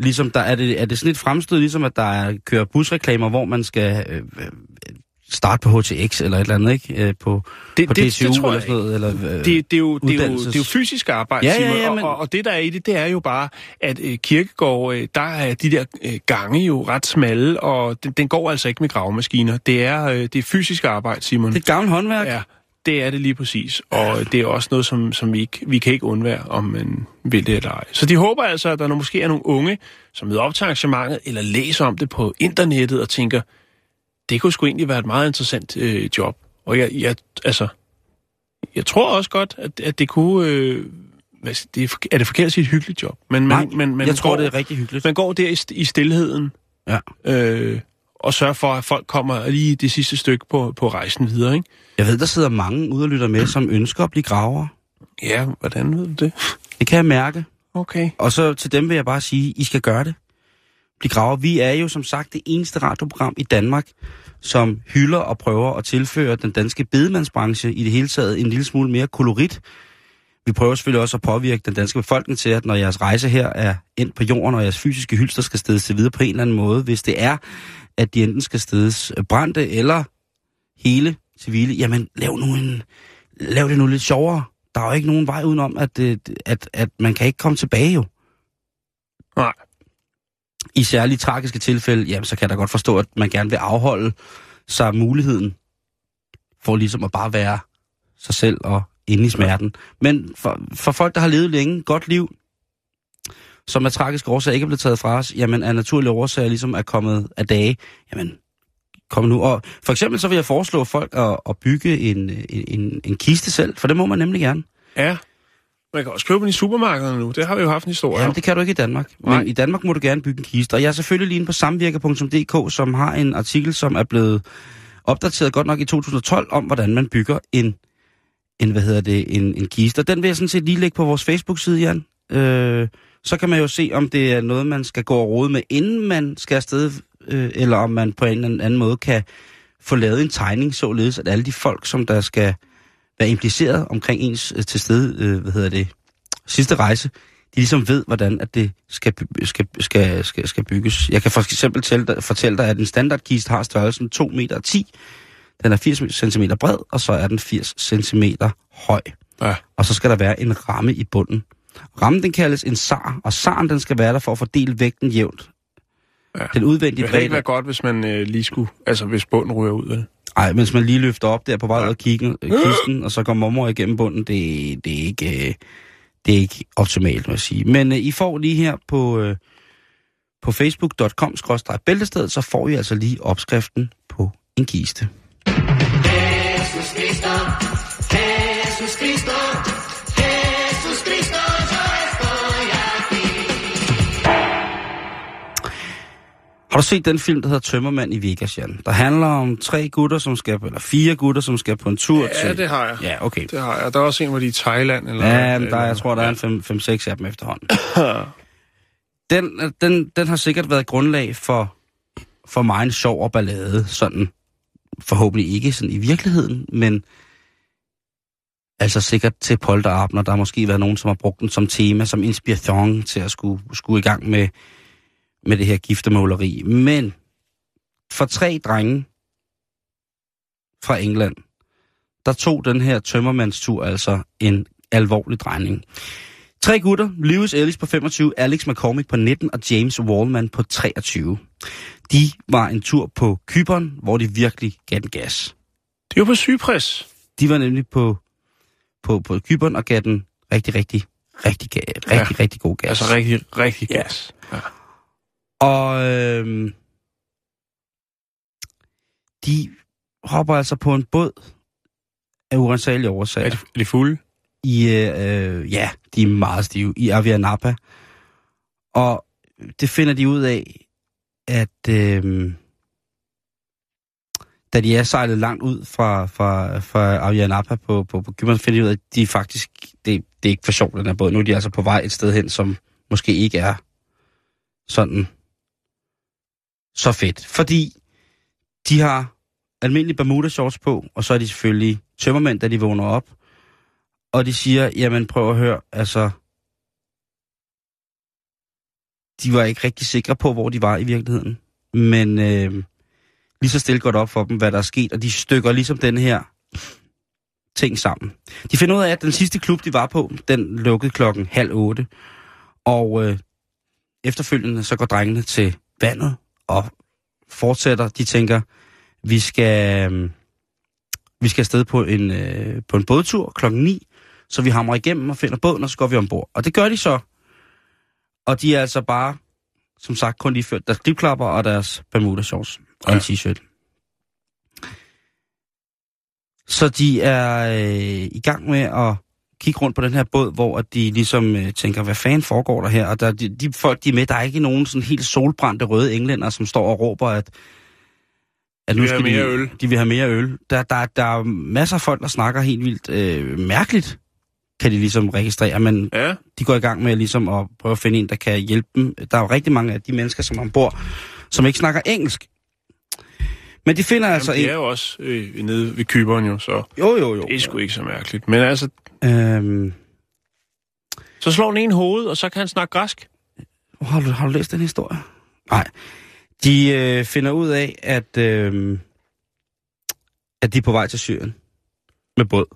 Ligesom der, er, det, er det sådan et fremstød, ligesom at der er, kører busreklamer, hvor man skal øh, øh, starte på HTX eller et eller andet, ikke? Øh, på, Det, på det, DTU det tror eller sådan noget. Eller, øh, det, det, er jo, det, er jo, det er jo fysisk arbejde, Ja, ja, Simon, ja, og, men- og, og det der er i det, det er jo bare, at øh, kirkegård, øh, der er de der øh, gange jo ret smalle, og den, den går altså ikke med gravemaskiner. Det er, øh, det er fysisk arbejde, Simon. det er gammelt håndværk. Ja, det er det lige præcis. Og det er også noget, som, som vi, ikke, vi kan ikke undvære, om man vil det eller ej. Så de håber altså, at der måske er nogle unge, som møder op til arrangementet, eller læser om det på internettet og tænker, det kunne sgu egentlig være et meget interessant øh, job. Og jeg, jeg, altså, jeg tror også godt, at, at det kunne... Øh, hvad, det er, er det forkert at sige et hyggeligt job? Men, Nej, man, man, man jeg tror, går, det er rigtig hyggeligt. man går der i, i stillheden Ja. øh, og sørger for, at folk kommer lige det sidste stykke på, på rejsen videre, ikke? Jeg ved, der sidder mange ude og lytter med, som ønsker at blive graver. Ja, hvordan ved du det? Det kan jeg mærke. Okay. Og så til dem vil jeg bare sige, I skal gøre det blive graver. Vi er jo som sagt det eneste radioprogram i Danmark, som hylder og prøver at tilføre den danske bedemandsbranche i det hele taget en lille smule mere kolorit. Vi prøver selvfølgelig også at påvirke den danske befolkning til, at når jeres rejse her er endt på jorden, og jeres fysiske hylster skal stedes til videre på en eller anden måde, hvis det er, at de enten skal stedes brændte eller hele civile, jamen lav nu en, lav det nu lidt sjovere. Der er jo ikke nogen vej udenom, at, øh, at, at man kan ikke komme tilbage jo. Nej. I særligt tragiske tilfælde, jamen så kan jeg da godt forstå, at man gerne vil afholde sig muligheden for ligesom at bare være sig selv og inde i smerten. Men for, for folk, der har levet længe, godt liv, som af tragiske årsager ikke er blevet taget fra os, jamen af naturlige årsager ligesom er kommet af dage, jamen kom nu. Og for eksempel så vil jeg foreslå folk at, at bygge en, en, en, en kiste selv, for det må man nemlig gerne. Ja. Man kan også købe den i supermarkederne nu. Det har vi jo haft en historie Ja, om. det kan du ikke i Danmark. Nej. Men i Danmark må du gerne bygge en kiste. Og jeg er selvfølgelig lige inde på samvirker.dk, som har en artikel, som er blevet opdateret godt nok i 2012, om hvordan man bygger en, en hvad hedder det, en, en kiste. Og den vil jeg sådan set lige lægge på vores Facebook-side, Jan. Øh, så kan man jo se, om det er noget, man skal gå og rode med, inden man skal afsted, øh, eller om man på en eller anden måde kan få lavet en tegning, således at alle de folk, som der skal være impliceret omkring ens øh, til stede, øh, hvad hedder det, sidste rejse, de ligesom ved, hvordan at det skal, skal, skal, skal, skal bygges. Jeg kan for eksempel tælle fortælle dig, at en standardkiste har størrelsen 2 meter 10. Den er 80 cm bred, og så er den 80 cm høj. Ja. Og så skal der være en ramme i bunden. Rammen den kaldes en sar, og saren den skal være der for at fordele vægten jævnt. Ja. Den udvendige Det ville ikke bredde... være godt, hvis man øh, lige skulle... Altså, hvis bunden ryger ud af det. Ej, mens man lige løfter op der på vej ud af øh, kisten, og så går mormor igennem bunden, det, det, er ikke, øh, det er ikke optimalt, må jeg sige. Men øh, I får lige her på, øh, på facebook.com bæltestedet, så får I altså lige opskriften på en kiste. Har du set den film, der hedder Tømmermand i Vegas, Jan? Der handler om tre gutter, som skal, eller fire gutter, som skal på en tur Ja, til... det har jeg. Ja, okay. Det har jeg. Der er også en, hvor de er i Thailand. Eller, Ja, men der, eller, jeg tror, der er en 5-6 af dem efterhånden. Den, den, den har sikkert været grundlag for, for mig en sjov og ballade, sådan forhåbentlig ikke sådan i virkeligheden, men altså sikkert til polterabner. Der har måske været nogen, som har brugt den som tema, som inspiration til at skulle, skulle i gang med, med det her giftermåleri. Men for tre drenge fra England, der tog den her tømmermandstur altså en alvorlig drejning. Tre gutter, Lewis Ellis på 25, Alex McCormick på 19 og James Wallman på 23. De var en tur på Kyberen, hvor de virkelig gav den gas. Det er jo på Cyprus. De var nemlig på, på, på Kyberen og gav den rigtig, rigtig, rigtig, rigtig, Ja. rigtig, rigtig god gas. Altså rigtig, rigtig Ja. gas. Ja. Og øhm, de hopper altså på en båd af urensagelige Er, årsager. de, er de fulde? i, øh, ja, de er meget stive, i Avianapa. Og det finder de ud af, at øh, da de er sejlet langt ud fra, fra, fra Avianapa på, på, på Cypern, finder de ud af, at de faktisk, det, det er ikke for sjovt, den her båd. Nu er de altså på vej et sted hen, som måske ikke er sådan så fedt. Fordi de har almindelige Bermuda shorts på, og så er de selvfølgelig tømmermænd, da de vågner op. Og de siger, jamen prøv at høre, altså... De var ikke rigtig sikre på, hvor de var i virkeligheden. Men øh, lige så stille godt op for dem, hvad der er sket, og de stykker ligesom den her ting sammen. De finder ud af, at den sidste klub, de var på, den lukkede klokken halv otte. Og øh, efterfølgende så går drengene til vandet og fortsætter. De tænker, vi skal, øh, vi skal afsted på en, øh, på en bådtur klokken 9, så vi hamrer igennem og finder båden, og så går vi ombord. Og det gør de så. Og de er altså bare, som sagt, kun lige ført deres klipklapper og deres Bermuda shorts og en Ja. t-shirt. Så de er øh, i gang med at kigge rundt på den her båd, hvor at de ligesom øh, tænker, hvad fanden foregår der her? Og der, de, de folk, de er med, der er ikke nogen sådan helt solbrændte røde englænder, som står og råber, at, at De vil have mere de, øl. De vil have mere øl. Der, der, der er masser af folk, der snakker helt vildt øh, mærkeligt, kan de ligesom registrere, men Ja. de går i gang med ligesom at prøve at finde en, der kan hjælpe dem. Der er jo rigtig mange af de mennesker, som er ombord, som ikke snakker engelsk. Men de finder altså Jamen, det en... er jo også øh, nede ved Kyberen jo, så Jo, jo, jo. det er sgu ikke så mærkeligt. Men altså, Øhm, så slår den en hoved, og så kan han snakke græsk. har, du, har du læst den historie? Nej. De øh, finder ud af, at, øh, at de er på vej til Syrien med båd.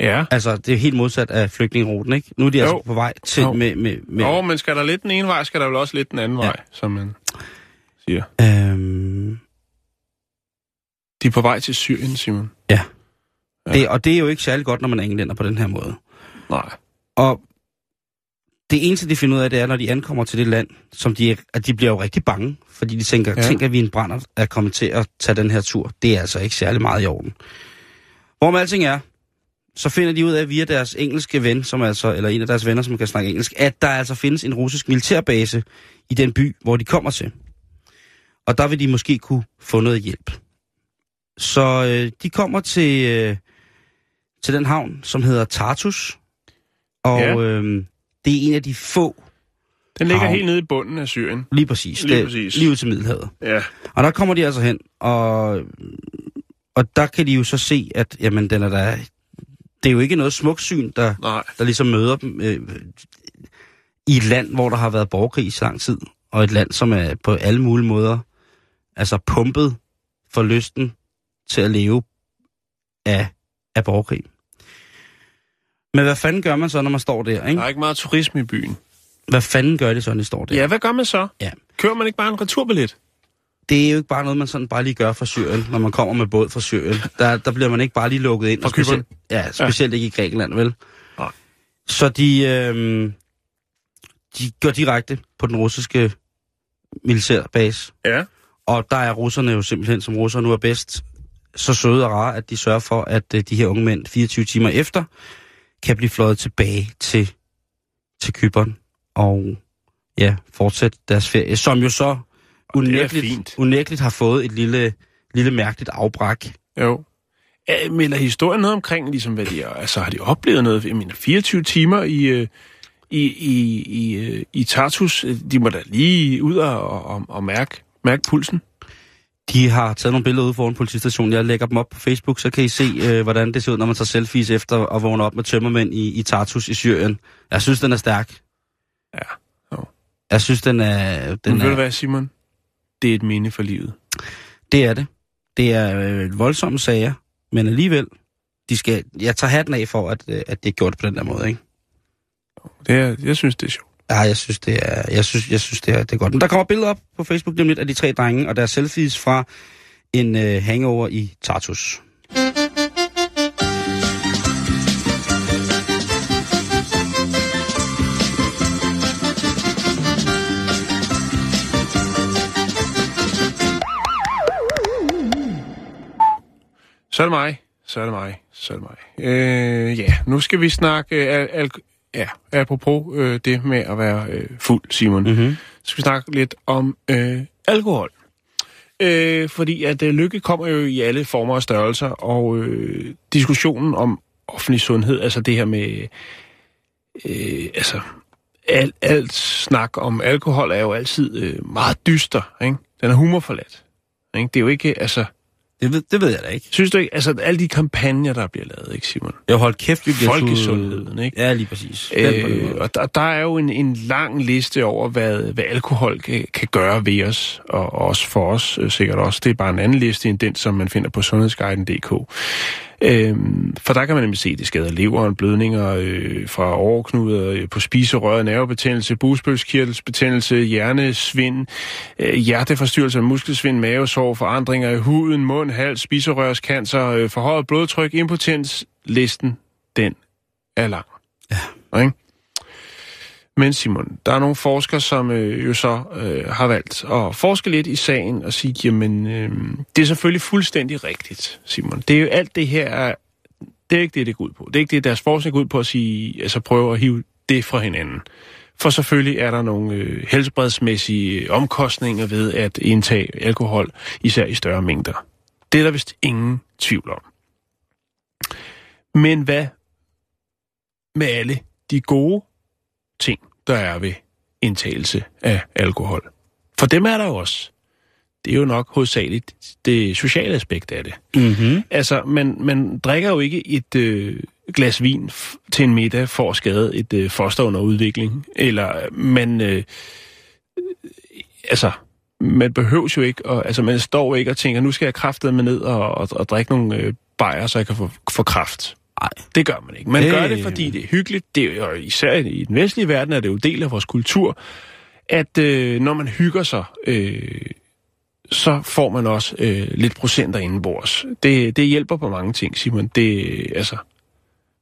Ja. Altså, det er helt modsat af flygtningeruten, ikke? Nu er de Jo. altså på vej til Jo. med... med, med Nå, men skal der lidt den ene vej, skal der vel også lidt den anden ja. vej, som man siger. øhm, De er på vej til Syrien, Simon. Ja. Ja. det, og det er jo ikke særlig godt, når man er englænder på den her måde. Nej. Og det eneste, de finder ud af, det er, når de ankommer til det land, som de, at de bliver jo rigtig bange, fordi de tænker, ja. Ja. tænker vi en brænder er kommet til at tage den her tur. Det er altså ikke særlig meget i orden. Hvorom alting er, så finder de ud af via deres engelske ven, som altså, eller en af deres venner, som kan snakke engelsk, at der altså findes en russisk militærbase i den by, hvor de kommer til. Og der vil de måske kunne få noget hjælp. Så øh, de kommer til, øh, til den havn, som hedder Tartus. Og Ja. øh, det er en af de få, Den ligger Havn. helt nede i bunden af Syrien. lige præcis, Lige det- præcis. lige ud til Middelhavet. Ja. Og der kommer de altså hen, og, og der kan de jo så se, at jamen, den er der, det er jo ikke noget smukt syn, der, Nej. der ligesom møder dem øh, i et land, hvor der har været borgerkrig i så lang tid, og et land, som er på alle mulige måder altså pumpet for lysten til at leve af, af borgerkrig. Men hvad fanden gør man så, når man står der, Der ikke? er ikke meget turisme i byen. Hvad fanden gør det så, når de står der? Ja, hvad gør man så? Ja. Kører man ikke bare en returbillet? det er jo ikke bare noget, man sådan bare lige gør fra Syrien, når man kommer med båd fra Syrien. Der, der bliver man ikke bare lige lukket ind. Fra specielt, ja, specielt ja. ikke i Grækenland, vel? Nej. Så de, øh, de går direkte på den russiske militærbase. Ja. Og der er russerne jo simpelthen, som russere nu er bedst, så søde og rare, at de sørger for, at øh, de her unge mænd 24 timer efter, kan blive fløjet tilbage til, til Kyberen og ja, fortsætte deres ferie, som jo så er unægteligt, unægteligt har fået et lille, lille mærkeligt afbræk. Jo. Ja, Melder historien noget omkring, ligesom hvad de er? Altså, har de oplevet noget? Jeg mener, 24 timer i, øh, i, i, i, øh, i Tartus. De må da lige ud og, og, og mærke, mærke pulsen. De har taget nogle billeder ude foran politistationen. Jeg lægger dem op på Facebook, så kan I se, øh, hvordan det ser ud, når man tager selfies efter at vågne op med tømmermænd i, i Tartus i Syrien. Jeg synes, den er stærk. Ja. Jo. Jeg synes, den er... Den Men ved du er hvad, Simon? Det er et minde for livet. det er det. Det er øh, voldsomme sager, men alligevel, de skal, jeg tager hatten af for, at, øh, at det er gjort på den der måde, ikke? Det er, jeg synes, det er sjovt. Ja, jeg synes, det er, jeg synes, jeg synes det, er, det er godt. Men der kommer billeder op på Facebook nemlig lidt af de tre drenge, og deres selfies fra en øh, hangover i Tartus. Så er det mig. Så er det mig. Så er det mig. Øh, ja, nu skal vi snakke... Øh, al- al- ja, apropos øh, det med at være øh, fuld, Simon. Mm-hmm. Så skal vi snakke lidt om øh, alkohol. Øh, fordi at øh, lykke kommer jo i alle former og størrelser, og øh, diskussionen om offentlig sundhed, altså det her med... Øh, altså, alt, alt snak om alkohol er jo altid øh, meget dyster, ikke? Den er humorforladt. Ikke? Det er jo ikke, altså... Det, ved, det ved jeg da ikke. Synes du ikke, altså alle de kampagner, der bliver lavet, ikke Simon? Jeg holdt kæft, vi bliver Folkesundheden, ikke? Ja, lige præcis. Øh, og der, der er jo en, en lang liste over, hvad, hvad alkohol kan, kan gøre ved os, og også for os øh, sikkert også. Det er bare en anden liste end den, som man finder på sundhedsguiden.dk. Øhm, for der kan man nemlig se, at det skader leveren, blødninger øh, fra overknuder øh, på spiserøret, nervebetændelse, bugspølskirtelsbetændelse, hjernesvind, øh, hjerteforstyrrelser, muskelsvind, mavesår, forandringer i huden, mund, hals, spiserørscancer, øh, forhøjet blodtryk, impotens. Listen, den er lang. Ja. Ikke? Men Simon, der er nogle forskere, som øh, jo så øh, har valgt at forske lidt i sagen og sige, jamen, øh, det er selvfølgelig fuldstændig rigtigt, Simon. Det er jo alt det her, er- det er ikke det, det går ud på. Det er ikke det, deres forskning går ud på at sige, altså prøve at hive det fra hinanden. For selvfølgelig er der nogle øh, helbredsmæssige omkostninger ved at indtage alkohol, især i større mængder. Det er der vist ingen tvivl om. Men hvad med alle de gode ting, der er ved indtagelse af alkohol. For dem er der jo også. Det er jo nok hovedsageligt det sociale aspekt af det. Mm-hmm. Altså, man, man drikker jo ikke et øh, glas vin til en middag for at skade et øh, foster under udvikling. Eller man... Øh, øh, altså, man behøves jo ikke... Og, altså, man står ikke og tænker, nu skal jeg kraftedeme med ned og, og, og drikke nogle øh, bajer, så jeg kan få, få kraft. Nej. Det gør man ikke. Man Det- gør det, fordi det er hyggeligt. Det er jo, især i den vestlige verden er det jo del af vores kultur, at øh, når man hygger sig, øh, så får man også øh, lidt procenter indenbords. Det, det hjælper på mange ting, Simon. Det, altså,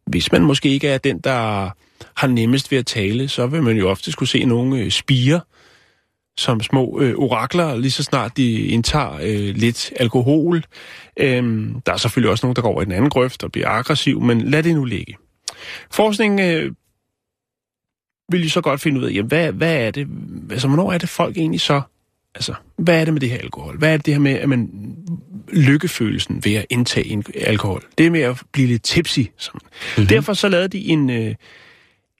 hvis man måske ikke er den, der har nemmest ved at tale, så vil man jo ofte skulle se nogle øh, spire, som små øh, orakler, lige så snart de indtager øh, lidt alkohol. Øhm, der er selvfølgelig også nogen, der går over i den anden grøft og bliver aggressiv, men lad det nu ligge. Forskningen øh, vil jo så godt finde ud af, jamen, hvad, hvad er det, altså, hvornår er det folk egentlig så, altså, hvad er det med det her alkohol? Hvad er det, det her med, at man lykkefølelsen ved at indtage en alkohol? Det er med at blive lidt tipsy. Sådan. Mm-hmm. Derfor så lavede de en, øh,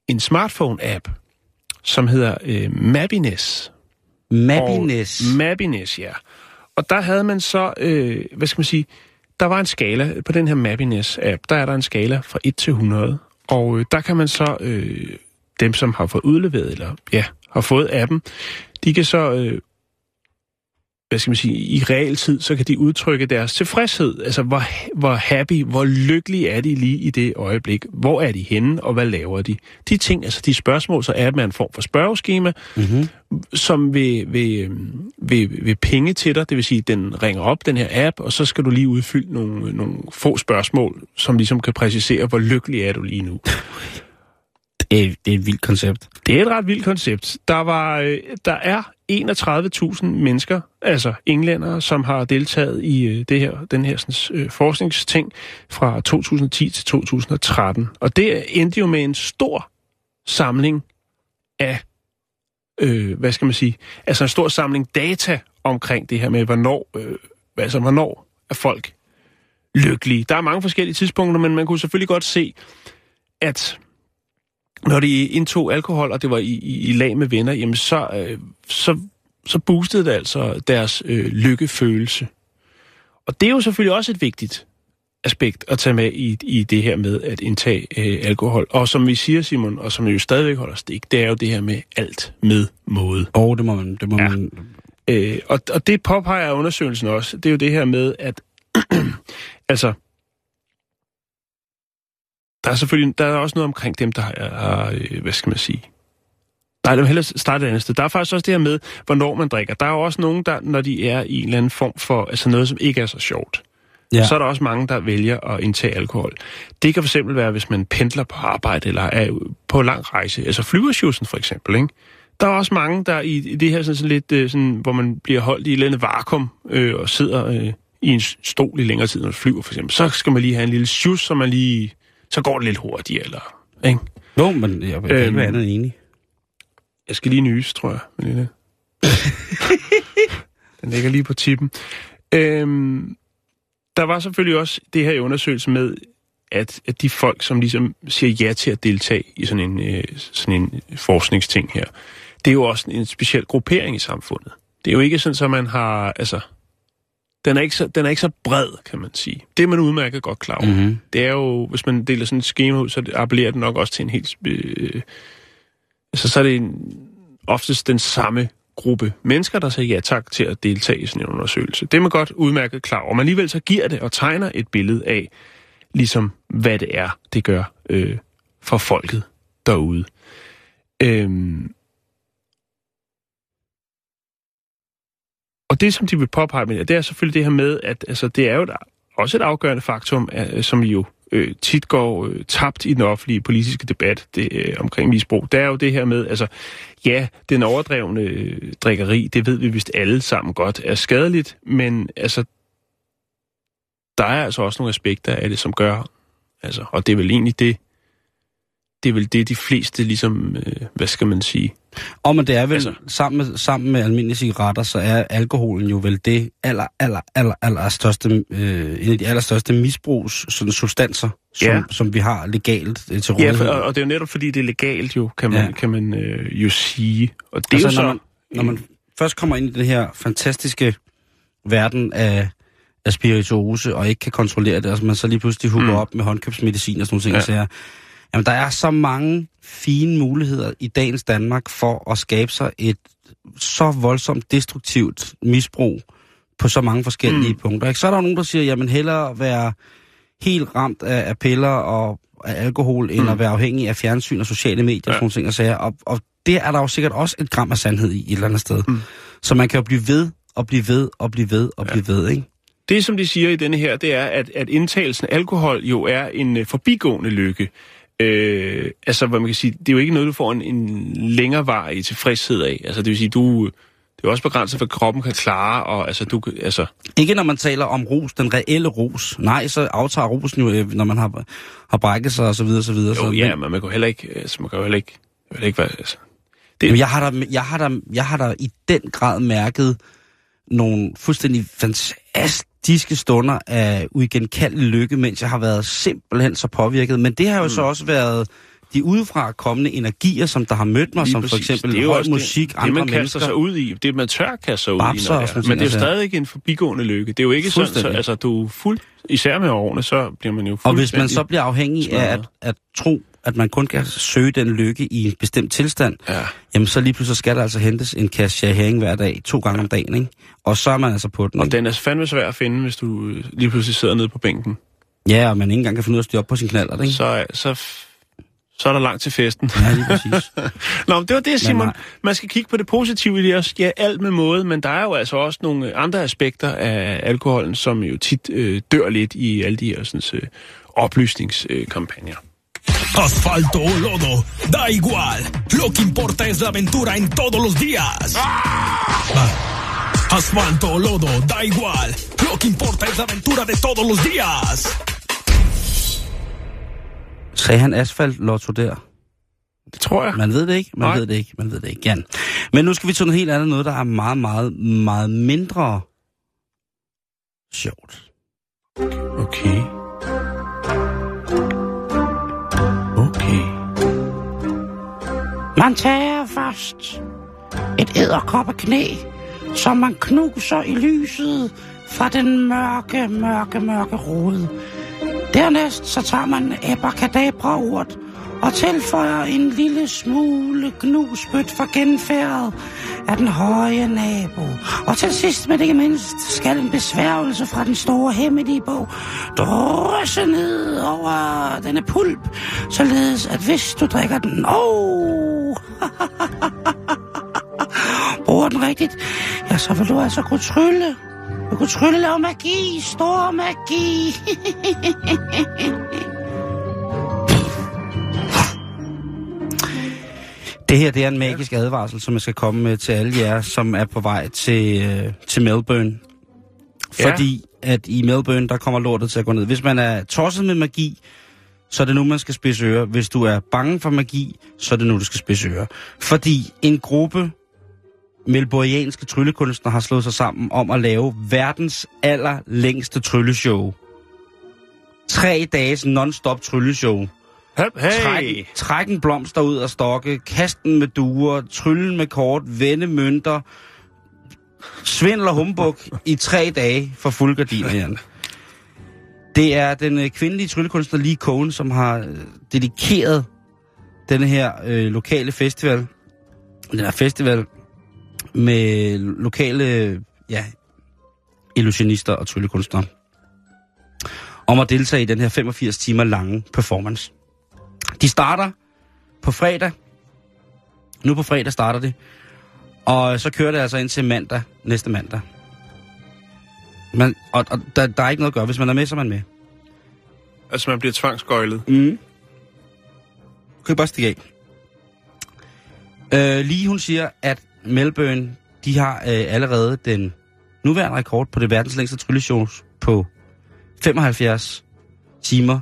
en smartphone-app, som hedder øh, Mabiness. Mabiness. Og, Mabiness, ja. Og der havde man så, øh, hvad skal man sige, der var en skala på den her Mabiness-app, der er der en skala fra 1 til 100. Og øh, der kan man så, øh, dem som har fået udleveret, eller ja, har fået appen, de kan så øh, hvad skal man sige, i realtid, så kan de udtrykke deres tilfredshed. Altså, hvor, hvor happy, hvor lykkelige er de lige i det øjeblik? Hvor er de henne, og hvad laver de? De ting, altså de spørgsmål, så er man en form for spørgeskema, mm-hmm. som vil, vil, vil, vil penge til dig. Det vil sige, den ringer op, den her app, og så skal du lige udfylde nogle, nogle få spørgsmål, som ligesom kan præcisere, hvor lykkelig er du lige nu. Det er, det er et vildt koncept. Det er et ret vildt koncept. Der, var, øh, der er 31.000 mennesker, altså englændere, som har deltaget i øh, det her, den her sådan, øh, forskningsting fra 2010 til 2013. Og det endte jo med en stor samling af, øh, hvad skal man sige, altså en stor samling data omkring det her med, hvornår, øh, altså hvornår er folk lykkelige. Der er mange forskellige tidspunkter, men man kunne selvfølgelig godt se, at når de indtog alkohol, og det var i, i, i lag med venner, jamen så, øh, så, så boostede det altså deres øh, lykkefølelse. Og det er jo selvfølgelig også et vigtigt aspekt at tage med i, i det her med at indtage øh, alkohol. Og som vi siger, Simon, og som jo stadigvæk holder stik, det er jo det her med alt med måde. Åh, oh, det må man... Det må ja. man... Øh, og, og det påpeger undersøgelsen også. Det er jo det her med, at altså der er selvfølgelig der er også noget omkring dem, der har, øh, hvad skal man sige, Nej, det vil hellere starte et andet sted. Der er faktisk også det her med, hvornår man drikker. Der er jo også nogen, der, når de er i en eller anden form for, altså noget, som ikke er så sjovt, ja. så er der også mange, der vælger at indtage alkohol. Det kan fx være, hvis man pendler på arbejde eller er på lang rejse. Altså flyversjusen for eksempel, ikke? Der er også mange, der i, i det her sådan, sådan lidt, øh, sådan, hvor man bliver holdt i et eller andet vakuum øh, og sidder øh, i en stol i længere tid, når man flyver for eksempel. Så skal man lige have en lille sjus, så man lige så går det lidt hurtigere, eller... Ikke? Jo, men jeg vil øhm, andet enig. Jeg skal lige nys, tror jeg. Men lille. Den ligger lige på tippen. Øhm, der var selvfølgelig også det her i undersøgelsen med, at, at de folk, som ligesom siger ja til at deltage i sådan en, øh, sådan en forskningsting her, det er jo også en speciel gruppering i samfundet. Det er jo ikke sådan, at man har, altså, den er, ikke så, den er ikke så bred, kan man sige. Det er man udmærket godt klar over. Mm-hmm. Det er jo, hvis man deler sådan et schema ud, så appellerer den nok også til en helt... Øh, altså, så er det en, oftest den samme gruppe mennesker, der siger ja tak til at deltage i sådan en undersøgelse. Det er man godt udmærket klar over. Men alligevel så giver det og tegner et billede af, ligesom hvad det er, det gør øh, for folket derude. Øhm, Og det, som de vil påpege med det er selvfølgelig det her med, at altså, det er jo et, også et afgørende faktum, at, som jo øh, tit går øh, tabt i den offentlige politiske debat det, øh, omkring misbrug. Det er jo det her med, altså, ja, den overdrevne øh, drikkeri, det ved vi vist alle sammen godt, er skadeligt, men altså, der er altså også nogle aspekter af det, som gør, altså, og det er vel egentlig det, det er vel det, de fleste ligesom, øh, hvad skal man sige? Og men det er vel, altså, sammen, med, sammen med almindelige cigaretter, så er alkoholen jo vel det aller, aller, aller, aller største, øh, en af de allerstørste misbrugs sådan, substanser, som, ja. som vi har legalt øh, til rådighed. Ja, for, og, og det er jo netop fordi, det er legalt jo, kan man, ja. kan man øh, jo sige. Og det altså, er jo så... Når man, når man først kommer ind i den her fantastiske verden af, af spirituose, og ikke kan kontrollere det, og altså man så lige pludselig hugger mm. op med håndkøbsmedicin og sådan nogle ting, ja. og siger, Jamen, der er så mange fine muligheder i dagens Danmark for at skabe sig et så voldsomt destruktivt misbrug på så mange forskellige mm. punkter. Ikke? Så er der nogen, der siger, jamen hellere være helt ramt af, af piller og af alkohol, mm. end at være afhængig af fjernsyn og sociale medier ja. og sådan ting og sager. Og, og det er der jo sikkert også et gram af sandhed i et eller andet sted. Mm. Så man kan jo blive ved og blive ved og blive ved og ja. blive ved, ikke? Det, som de siger i denne her, det er, at, at indtagelsen af alkohol jo er en uh, forbigående lykke. Øh, altså, hvad man kan sige, det er jo ikke noget, du får en, en længere i tilfredshed af. Altså, det vil sige, du, det er også begrænset, hvad kroppen kan klare, og altså, du, altså, Ikke når man taler om ros, den reelle ros. Nej, så aftager rosen jo, øh, når man har, har brækket sig og så videre, så videre. jo, så, ja, men, men man kan heller ikke, altså, man kan jo heller ikke, heller ikke være, altså, men jeg, har da, jeg, har da, jeg har da i den grad mærket nogle fuldstændig fantastiske stunder af uigenkaldelig lykke, mens jeg har været simpelthen så påvirket. Men det har jo mm. så også været de udefra kommende energier, som der har mødt mig, Lige som for eksempel Det er høj musik, det, andre det, man kaster mennesker. sig ud i, det man tør kaste sig ud Babser i, når det er. Men det er jo altså. stadig en forbigående lykke. Det er jo ikke sådan, så, altså du er fuld, især med årene, så bliver man jo Og hvis man så bliver afhængig af at, at tro, at man kun kan søge den lykke i en bestemt tilstand, Ja. jamen så lige pludselig skal der altså hentes en kasse herring hver dag, to gange om dagen, ikke? Og så er man altså på den, Og ikke? den er fandme svær at finde, hvis du øh, lige pludselig sidder nede på bænken. Ja, og man ikke engang kan finde ud af at styre op på sin knaller, ikke? Så, er- så, så er der langt til festen. Ja, lige præcis. Nå, men det var det, Simon. Man skal kigge på det positive i det også. Ja, alt med måde, men der er jo altså også nogle andre aspekter af alkoholen, som jo tit øh, dør lidt i alle de her sådan, øh, oplysningskampagner. Asfalto o lodo, da igual. Lo que importa es la aventura en todos los días. Ah. Asfalto o lodo, da igual. Lo que importa es la aventura de todos los días. Sagde han asfalt lotto der? Det tror jeg. Man ved det ikke, man Nej. ved det ikke, man ved det ikke. Jan. Men nu skal vi til noget helt andet, noget der er meget, meget, meget mindre sjovt. Okay. Okay. Man tager først et æderkoppeknæ, som man knuser i lyset fra den mørke, mørke, mørke rode. Dernæst så tager man abracadabra-urt og tilføjer en lille smule gnusbødt for genfærdet af den høje nabo. Og til sidst, men ikke mindst, skal en besværgelse fra den store hemmelige bog drysse ned over denne pulp, således at hvis du drikker den, oh, bruger den rigtigt, ja, så vil du altså kunne trylle. Du kunne trylle lave magi, stor magi. Det her det er en magisk advarsel, som jeg skal komme med til alle jer, som er på vej til, øh, til Melbourne. Ja. Fordi at i Melbourne, der kommer lortet til at gå ned. Hvis man er tosset med magi, så er det nu, man skal spidse ører. Hvis du er bange for magi, så er det nu, du skal spidse ører. Fordi en gruppe melbourianske tryllekunstnere har slået sig sammen om at lave verdens allerlængste trylleshow. Tre dages non-stop trylleshow. Hey. Træk, træk en blomster ud af stokke, kasten med duer, tryllen med kort, vende mønter, svindel og humbug i tre dage for fuld gardiner, Jan. Det er den øh, kvindelige tryllekunstner Lee Cohen, som har øh, dedikeret denne her øh, lokale festival, den her festival med lokale ja, illusionister og tryllekunstnere, om at deltage i den her 85 timer lange performance. De starter på fredag. Nu på fredag starter det. Og så kører det altså ind til mandag, næste mandag. Men, og, og der, der er ikke noget at gøre. Hvis man er med, så er man med. Altså, man bliver tvangsgøjlet. Mm. Du kan bare stikke af. Øh, lige hun siger, at Melbourne, de har øh, allerede den nuværende rekord på det verdens længste trylleshow på 75 timer.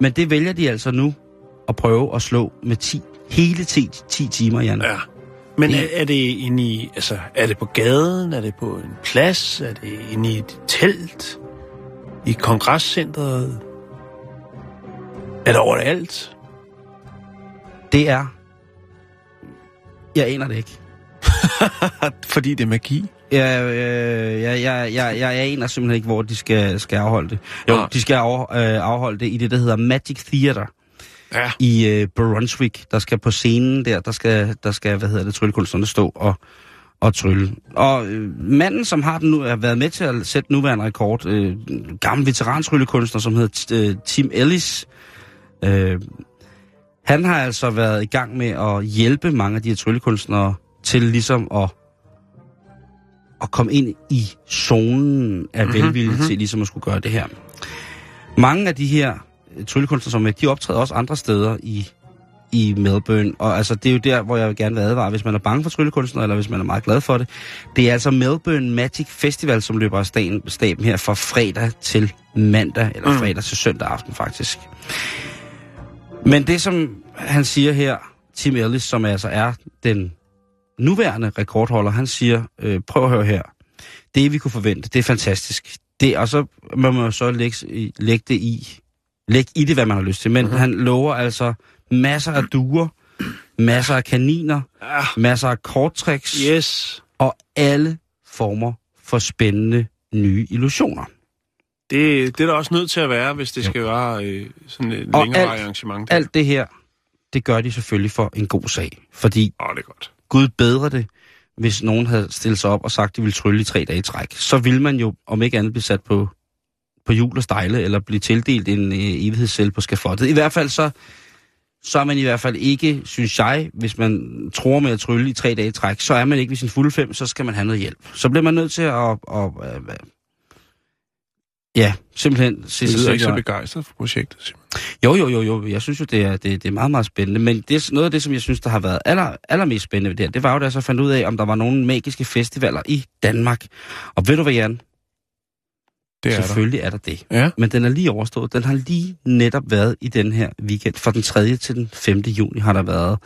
Men det vælger de altså nu at prøve at slå med 10, hele 10, 10 timer, Jan. Ja. Men er, er det inde i, altså, er det på gaden? Er det på en plads? Er det inde i et telt? I kongresscentret? Er det overalt? Det er... Jeg aner det ikke. Fordi det er magi? Jeg, øh, jeg, jeg, jeg, jeg aner simpelthen ikke, hvor de skal, skal afholde det. Jo, de skal af, øh, afholde det i det, der hedder Magic Theater Ja. i øh, Brunswick. Der skal på scenen der, der skal, der skal hvad hedder det, tryllekunstnerne stå og, og trylle. Og øh, manden, som har den nu, har været med til at sætte nuværende rekord, øh, gammel veterantryllekunstner, som hedder øh, Tim Ellis, øh, han har altså været i gang med at hjælpe mange af de her tryllekunstnere til ligesom at, at komme ind i zonen af mm-hmm, velvilje mm-hmm. til ligesom at skulle gøre det her. Mange af de her øh, tryllekunstnere, som med, de optræder også andre steder i, i Melbourne. Og altså, det er jo der, hvor jeg gerne vil advare, hvis man er bange for tryllekunstner, eller hvis man er meget glad for det. Det er altså Melbourne Magic Festival, som løber af staben, staben her fra fredag til mandag, eller Mm. fredag til søndag aften faktisk. Men det, som han siger her, Tim Ellis, som altså er den nuværende rekordholder, han siger, øh, prøv at høre her, det vi kunne forvente, det er fantastisk. Det, og så må man jo så lægge, lægge det i, lægge i det, hvad man har lyst til. Men mm-hmm. han lover altså masser af duer, masser af kaniner, Ah, masser af korttricks, yes. og alle former for spændende nye illusioner. Det, det er der også nødt til at være, hvis det skal være øh, sådan et Og længere alt- arrangement. Der. Alt det her, det gør de selvfølgelig for en god sag. Fordi Åh, det er godt. Gud bedre det, hvis nogen havde stillet sig op og sagt, at de ville trylle i tre dage i træk. Så ville man jo, om ikke andet, blive sat på, på jul og stejle, eller blive tildelt en øh, evighedscelle på skafottet. I hvert fald så, så er man i hvert fald ikke, synes jeg, hvis man tror med at trylle i tre dage i træk, så er man ikke ved sin fulde fem, så skal man have noget hjælp. Så bliver man nødt til at, at, at, at ja, simpelthen se sig lyder selv ikke så begejstret for projektet. Simon. Jo, jo, jo, jo. Jeg synes jo, det er, det, det er meget, meget spændende. Men det, er noget af det, som jeg synes, der har været aller, allermest spændende ved det her, det var jo, da jeg så fandt ud af, om der var nogle magiske festivaler i Danmark. Og ved du hvad, Jan? Det er der. Selvfølgelig er der det. Ja. Men den er lige overstået. Den har lige netop været i den her weekend. Fra den 3. til den 5. juni har der været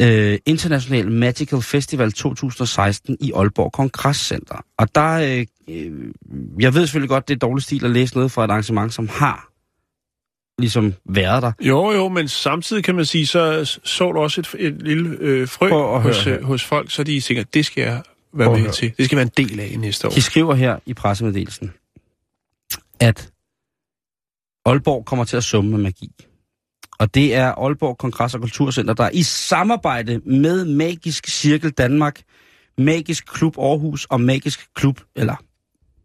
øh, International Magical Festival 2016 i Aalborg Kongresscenter. Og der, øh, øh, jeg ved selvfølgelig godt, det er dårlig stil at læse noget fra et arrangement, som har ligesom været der. Jo, jo, men samtidig kan man sige, så så du også et, et lille øh, frø at høre hos, hos folk, så de tænker, det skal jeg være med til. Det skal være en del af næste år. De skriver her i pressemeddelelsen, at Aalborg kommer til at summe med magi. Og det er Aalborg Kongress- og Kulturcenter, der i samarbejde med Magisk Cirkel Danmark, Magisk Klub Aarhus og Magisk Klub, eller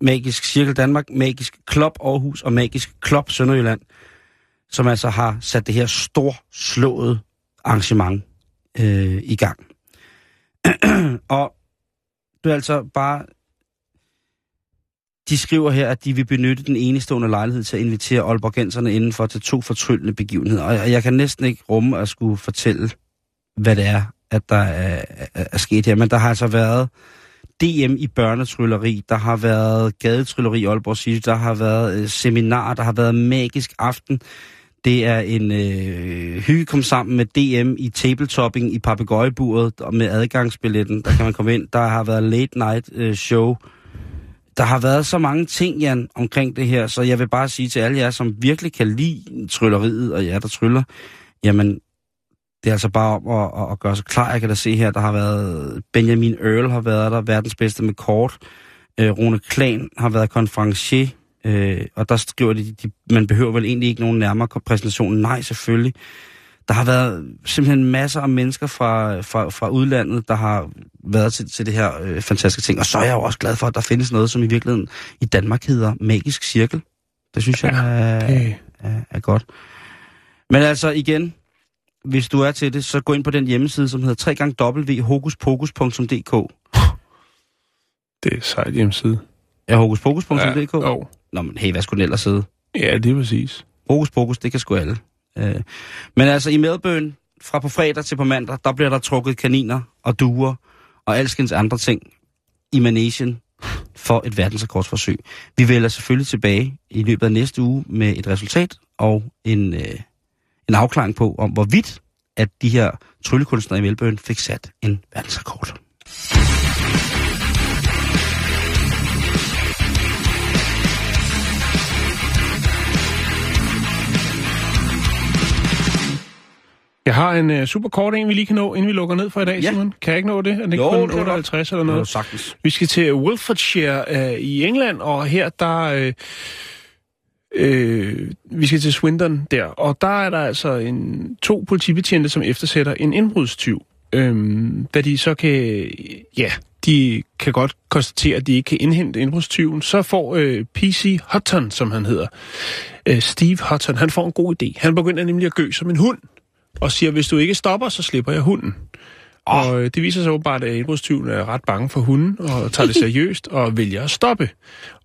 Magisk Cirkel Danmark, Magisk Klub Aarhus og Magisk Klub Sønderjylland, som altså har sat det her storslåede arrangement øh, i gang. og du er altså bare de skriver her, at de vil benytte den enestående lejlighed til at invitere Aalborgenserne indenfor til to fortryllende begivenheder. Og jeg, kan næsten ikke rumme at skulle fortælle, hvad det er, at der er, er, er sket her. Men der har altså været DM i børnetrylleri, der har været gadetrylleri i Aalborg City, der har været øh, seminar, der har været magisk aften. Det er en øh, hygge kom sammen med DM i tabletopping i papegøjeburet og med adgangsbilletten. Der kan man komme ind. Der har været late night øh, show. Der har været så mange ting, Jan, omkring det her, så jeg vil bare sige til alle jer, som virkelig kan lide trylleriet, og jer, der tryller, jamen, det er altså bare om at, at, at gøre sig klar. Jeg kan da se her, der har været Benjamin Earl har været der, verdens bedste med kort. Øh, Rune Klan har været konferencier, øh, og der skriver de, de, man behøver vel egentlig ikke nogen nærmere præsentation. Nej, selvfølgelig. Der har været simpelthen masser af mennesker fra, fra, fra udlandet, der har været til, til det her øh, fantastiske ting. Og så er jeg jo også glad for, at der findes noget, som i virkeligheden i Danmark hedder Magisk Cirkel. Det synes jeg er, er, er godt. Men altså igen, hvis du er til det, så gå ind på den hjemmeside, som hedder www.hokuspokus.dk. det er sejt hjemmeside. Ja, hokuspokus.dk? Ja, jo. Nå, men hey, hvad skulle den ellers hedde? Ja, det er præcis. Hokus pokus, det kan sgu alle. Øh. Men altså i Melbourne, fra på fredag til på mandag, der bliver der trukket kaniner og duer og alskens andre ting i Manesien for et verdensrekordsforsøg. Vi vælger selvfølgelig tilbage i løbet af næste uge med et resultat og en, øh, en afklaring på, om hvorvidt at de her tryllekunstnere i Melbourne fik sat en verdensrekord. Jeg har en uh, super kort en, vi lige kan nå, inden vi lukker ned for i dag, Ja. Simon. Kan jeg ikke nå det? Er det ikke Jo, kun det kan 58 eller Noget. sagtens. Vi skal til Wiltshire uh, i England, og her der... Øh, øh, vi skal til Swindon der, og der er der altså en, to politibetjente, som eftersætter en indbrudstyv. Øhm, da de så kan, ja, de kan godt konstatere, at de ikke kan indhente indbrudstyven, så får øh, PC Hutton, som han hedder, øh, Steve Hutton, han får en god idé. Han begynder nemlig at gø som en hund, og siger, hvis du ikke stopper, så slipper jeg hunden. Oh. Og øh, det viser sig åbenbart, at indbrudstyven er ret bange for hunden og tager det seriøst og vælger at stoppe.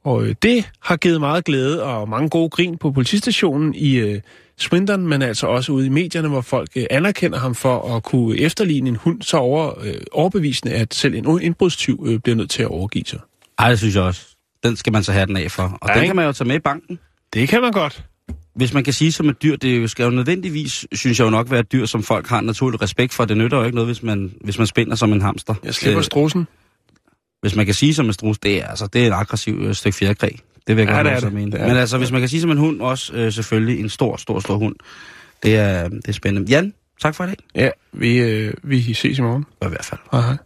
Og øh, det har givet meget glæde og mange gode grin på politistationen i øh, Swindon, men altså også ude i medierne, hvor folk øh, anerkender ham for at kunne efterligne en hund så over, øh, overbevisende, at selv en indbrudstyv øh, bliver nødt til at overgive sig. Ej, det synes jeg også. Den skal man så have den af for. Og Ja, den ikke? kan man jo tage med i banken. Det kan man godt. Hvis man kan sige som et dyr, det skal jo nødvendigvis, synes jeg jo nok, være et dyr, som folk har naturlig respekt for. Det nytter jo ikke noget, hvis man, hvis man spinder som en hamster. Jeg slipper Øh, strussen. hvis man kan sige som en strus, det er, altså, det er et aggressivt øh, stykke fjerkræ. Det vil jeg Ja, godt det have så det. mene. Det Men altså, hvis man kan sige som en hund, også øh, selvfølgelig en stor, stor, stor hund. Det er, det er spændende. Jan, tak for i dag. Ja, vi, øh, vi ses i morgen. I hvert fald. Hej.